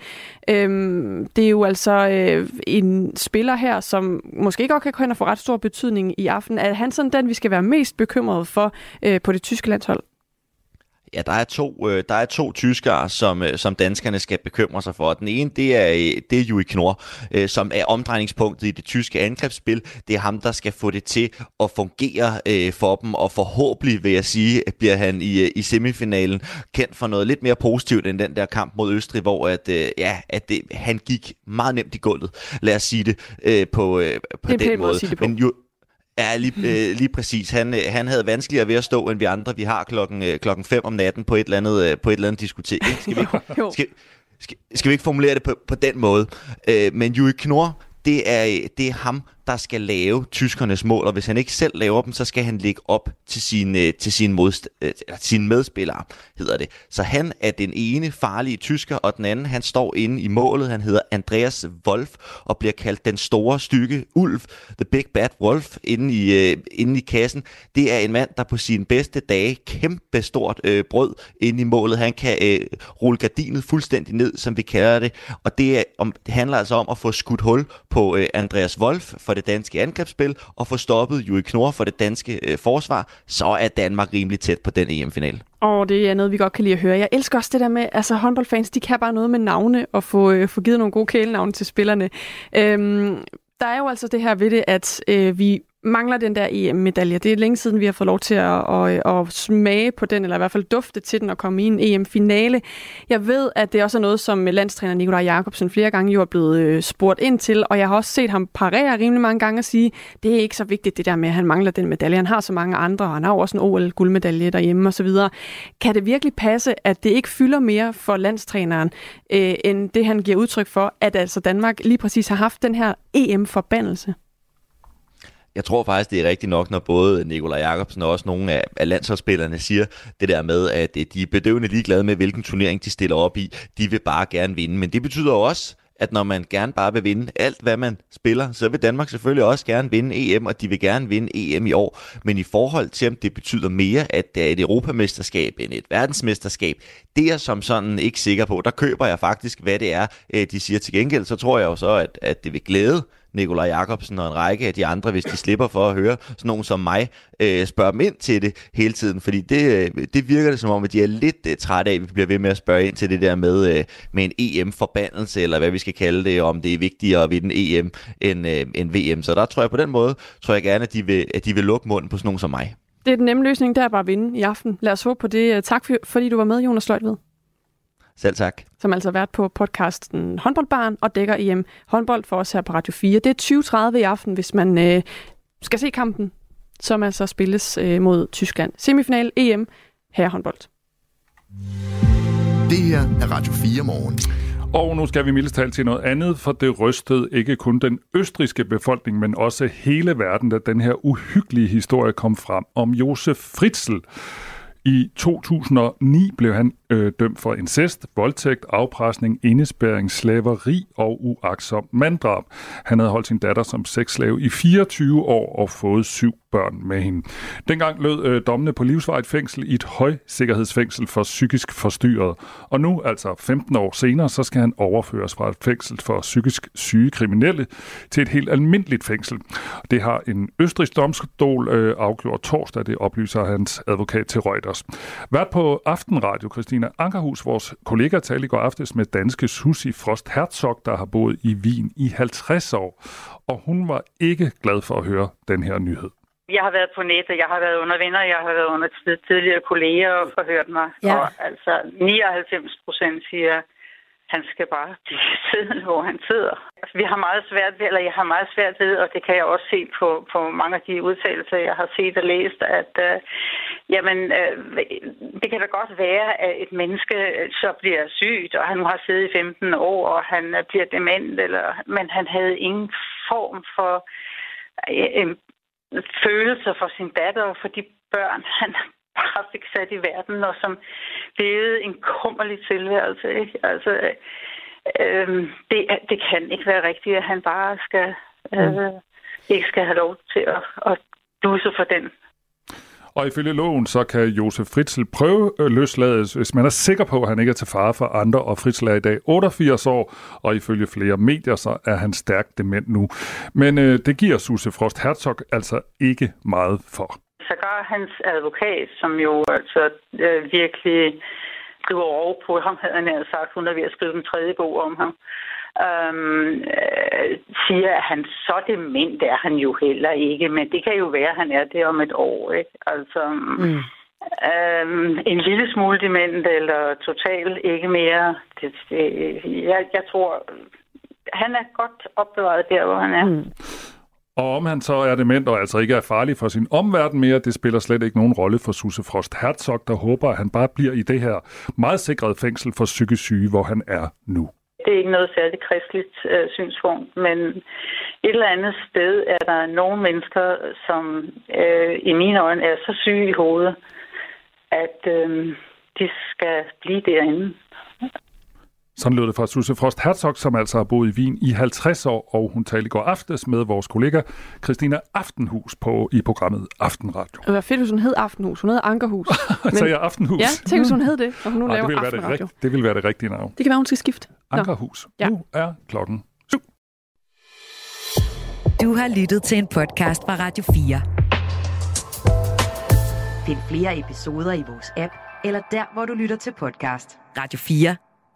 Øhm, det er jo altså øh, en spiller her, som måske godt kan gå hen og få ret stor betydning i aften. Er han sådan den, vi skal være mest bekymrede for øh, på det tyske landshold? Ja, der er to, øh, der er to tyskere, som, øh, som danskerne skal bekymre sig for. Den ene, det er, øh, det er Juri Knorr, øh, som er omdrejningspunktet i det tyske angrebsspil. Det er ham, der skal få det til at fungere øh, for dem, og forhåbentlig, vil jeg sige, bliver han i, i semifinalen kendt for noget lidt mere positivt end den der kamp mod Østrig, hvor at, øh, ja, at det, han gik meget nemt i gulvet, lad os sige det øh, på, øh, på Det en den måde måde. at sige det på. Men jo, Ja, lige, øh, lige præcis. Han, øh, han havde vanskeligere ved at stå, end vi andre. Vi har klokken, øh, klokken 5 om natten på et eller andet, øh, på et eller andet diskotek. Ikke? Skal, vi ikke, skal, skal, skal vi ikke formulere det på, på den måde? Øh, men Juri Knorr, det er, det er ham, der skal lave tyskernes mål, og hvis han ikke selv laver dem, så skal han lægge op til sine, øh, til sine, modst, øh, eller sine medspillere, hedder det. Så han er den ene farlige tysker, og den anden, han står inde i målet. Han hedder Andreas Wolf, og bliver kaldt den store stykke ulv, The Big Bad Wolf, inde i, øh, inde i kassen. Det er en mand, der på sine bedste dage, kæmpe stort øh, brød inde i målet. Han kan øh, rulle gardinet fuldstændig ned, som vi kalder det, og det, er, om, det handler altså om at få skudt hul på øh, Andreas Wolf for det danske angrebsspil, og få stoppet Juri Knorr for det danske øh, forsvar, så er Danmark rimelig tæt på den EM-final. Og det er noget, vi godt kan lide at høre. Jeg elsker også det der med, altså håndboldfans, de kan bare noget med navne og få, øh, få givet nogle gode kælenavne til spillerne. Øhm, der er jo altså det her ved det, at øh, vi mangler den der EM-medalje. Det er længe siden, vi har fået lov til at, at, at smage på den, eller i hvert fald dufte til den og komme i en EM-finale. Jeg ved, at det også er noget, som landstræner Nikolaj Jakobsen flere gange jo er blevet øh, spurgt ind til, og jeg har også set ham parere rimelig mange gange og sige, det er ikke så vigtigt det der med, at han mangler den medalje. Han har så mange andre, og han har jo også en OL-guldmedalje derhjemme osv. Kan det virkelig passe, at det ikke fylder mere for landstræneren, øh, end det han giver udtryk for, at altså Danmark lige præcis har haft den her EM-forbandelse? Jeg tror faktisk, det er rigtigt nok, når både Nikolaj Jakobsen og også nogle af, af landsholdsspillerne siger det der med, at øh, de er bedøvende ligeglade med, hvilken turnering de stiller op i. De vil bare gerne vinde. Men det betyder også, at når man gerne bare vil vinde alt, hvad man spiller, så vil Danmark selvfølgelig også gerne vinde EM, og de vil gerne vinde EM i år. Men i forhold til, om det betyder mere, at det er et europamesterskab end et verdensmesterskab, det er jeg som sådan ikke sikker på. Der køber jeg faktisk, hvad det er, øh, de siger til gengæld. Så tror jeg jo så, at, at det vil glæde Nikolaj Jakobsen og en række af de andre, hvis de slipper for at høre sådan nogen som mig, øh, spørge dem ind til det hele tiden, fordi det, øh, det virker det som om, at de er lidt øh, trætte af, at vi bliver ved med at spørge ind til det der med, øh, med en EM-forbandelse, eller hvad vi skal kalde det, om det er vigtigere at vinde EM end, øh, end VM. Så der tror jeg på den måde, tror jeg gerne, at de vil, at de vil lukke munden på sådan nogen som mig. Det er den nemme løsning, der er bare at vinde i aften. Lad os håbe på det. Tak for, fordi du var med, Jonas Løjtved. Selv tak. Som altså har været på podcasten Håndboldbarn og dækker EM håndbold for os her på Radio 4. Det er 20.30 i aften, hvis man øh, skal se kampen, som altså spilles øh, mod Tyskland. Semifinal EM herrehåndbold. Det her er Radio 4 morgen. Og nu skal vi mildest talt til noget andet, for det rystede ikke kun den østriske befolkning, men også hele verden, da den her uhyggelige historie kom frem om Josef Fritzl. I 2009 blev han øh, dømt for incest, voldtægt, afpresning, indespærring, slaveri og uaksom manddrab. Han havde holdt sin datter som sexslave i 24 år og fået syv børn med hende. Dengang lød øh, dommene på livsvarigt fængsel i et højsikkerhedsfængsel for psykisk forstyrret. Og nu, altså 15 år senere, så skal han overføres fra et fængsel for psykisk syge kriminelle til et helt almindeligt fængsel. Det har en østrisk domstol øh, afgjort torsdag, det oplyser hans advokat til Reuters. Vært på Aftenradio, Christina Ankerhus, vores kollega, talte i går aftes med danske Susi Frost Herzog, der har boet i Wien i 50 år. Og hun var ikke glad for at høre den her nyhed. Jeg har været på nettet, jeg har været under venner, jeg har været under tid- tidligere kolleger og forhørt mig. Ja. Og altså 99 procent siger, han skal bare blive siddende, hvor han sidder. Altså, vi har meget svært ved, eller jeg har meget svært ved, og det kan jeg også se på, på mange af de udtalelser, jeg har set og læst, at øh, jamen, øh, det kan da godt være, at et menneske øh, så bliver sygt, og han har siddet i 15 år, og han øh, bliver dement, eller, men han havde ingen form for øh, øh, følelser for sin datter og for de børn, han bare fik sat i verden, og som levede en kummerlig tilværelse. Ikke? Altså, øh, det, er- det kan ikke være rigtigt, at han bare skal øh, ikke skal have lov til at, at dusse for den og ifølge loven, så kan Josef Fritzl prøve øh, løslades, hvis man er sikker på, at han ikke er til fare for andre, og Fritzl er i dag 88 år, og ifølge flere medier, så er han stærkt dement nu. Men øh, det giver Susse Frost Herzog altså ikke meget for. sågar hans advokat, som jo altså øh, virkelig skriver over på ham, havde han sagt, hun er ved at skrive den tredje bog om ham, øhm, øh, siger, at han så dement er han jo heller ikke, men det kan jo være, at han er det om et år, ikke? Altså, mm. øhm, en lille smule dement, eller totalt ikke mere. Det, det, jeg, jeg tror, han er godt opbevaret der, hvor han er. Mm. Og om han så er dement og altså ikke er farlig for sin omverden mere, det spiller slet ikke nogen rolle for Susse Frost Herzog, der håber, at han bare bliver i det her meget sikrede fængsel for psykisk syge, hvor han er nu. Det er ikke noget særligt kristeligt øh, synspunkt, men et eller andet sted er der nogle mennesker, som øh, i mine øjne er så syge i hovedet, at øh, de skal blive derinde. Sådan lød det fra Susse Frost Herzog, som altså har boet i Wien i 50 år, og hun talte i går aftes med vores kollega Christina Aftenhus på, i programmet Aftenradio. Det var fedt, hvis hun hed Aftenhus. Hun hed Ankerhus. Så jeg Aftenhus? Ja, tænk, hvis hun hed det, og hun nu Ej, laver det, vil være det, Aftenradio. rigt, det vil være det rigtige navn. Det kan være, hun skal skifte. Nå. Ankerhus. Ja. Nu er klokken Du har lyttet til en podcast fra Radio 4. Find flere episoder i vores app, eller der, hvor du lytter til podcast. Radio 4.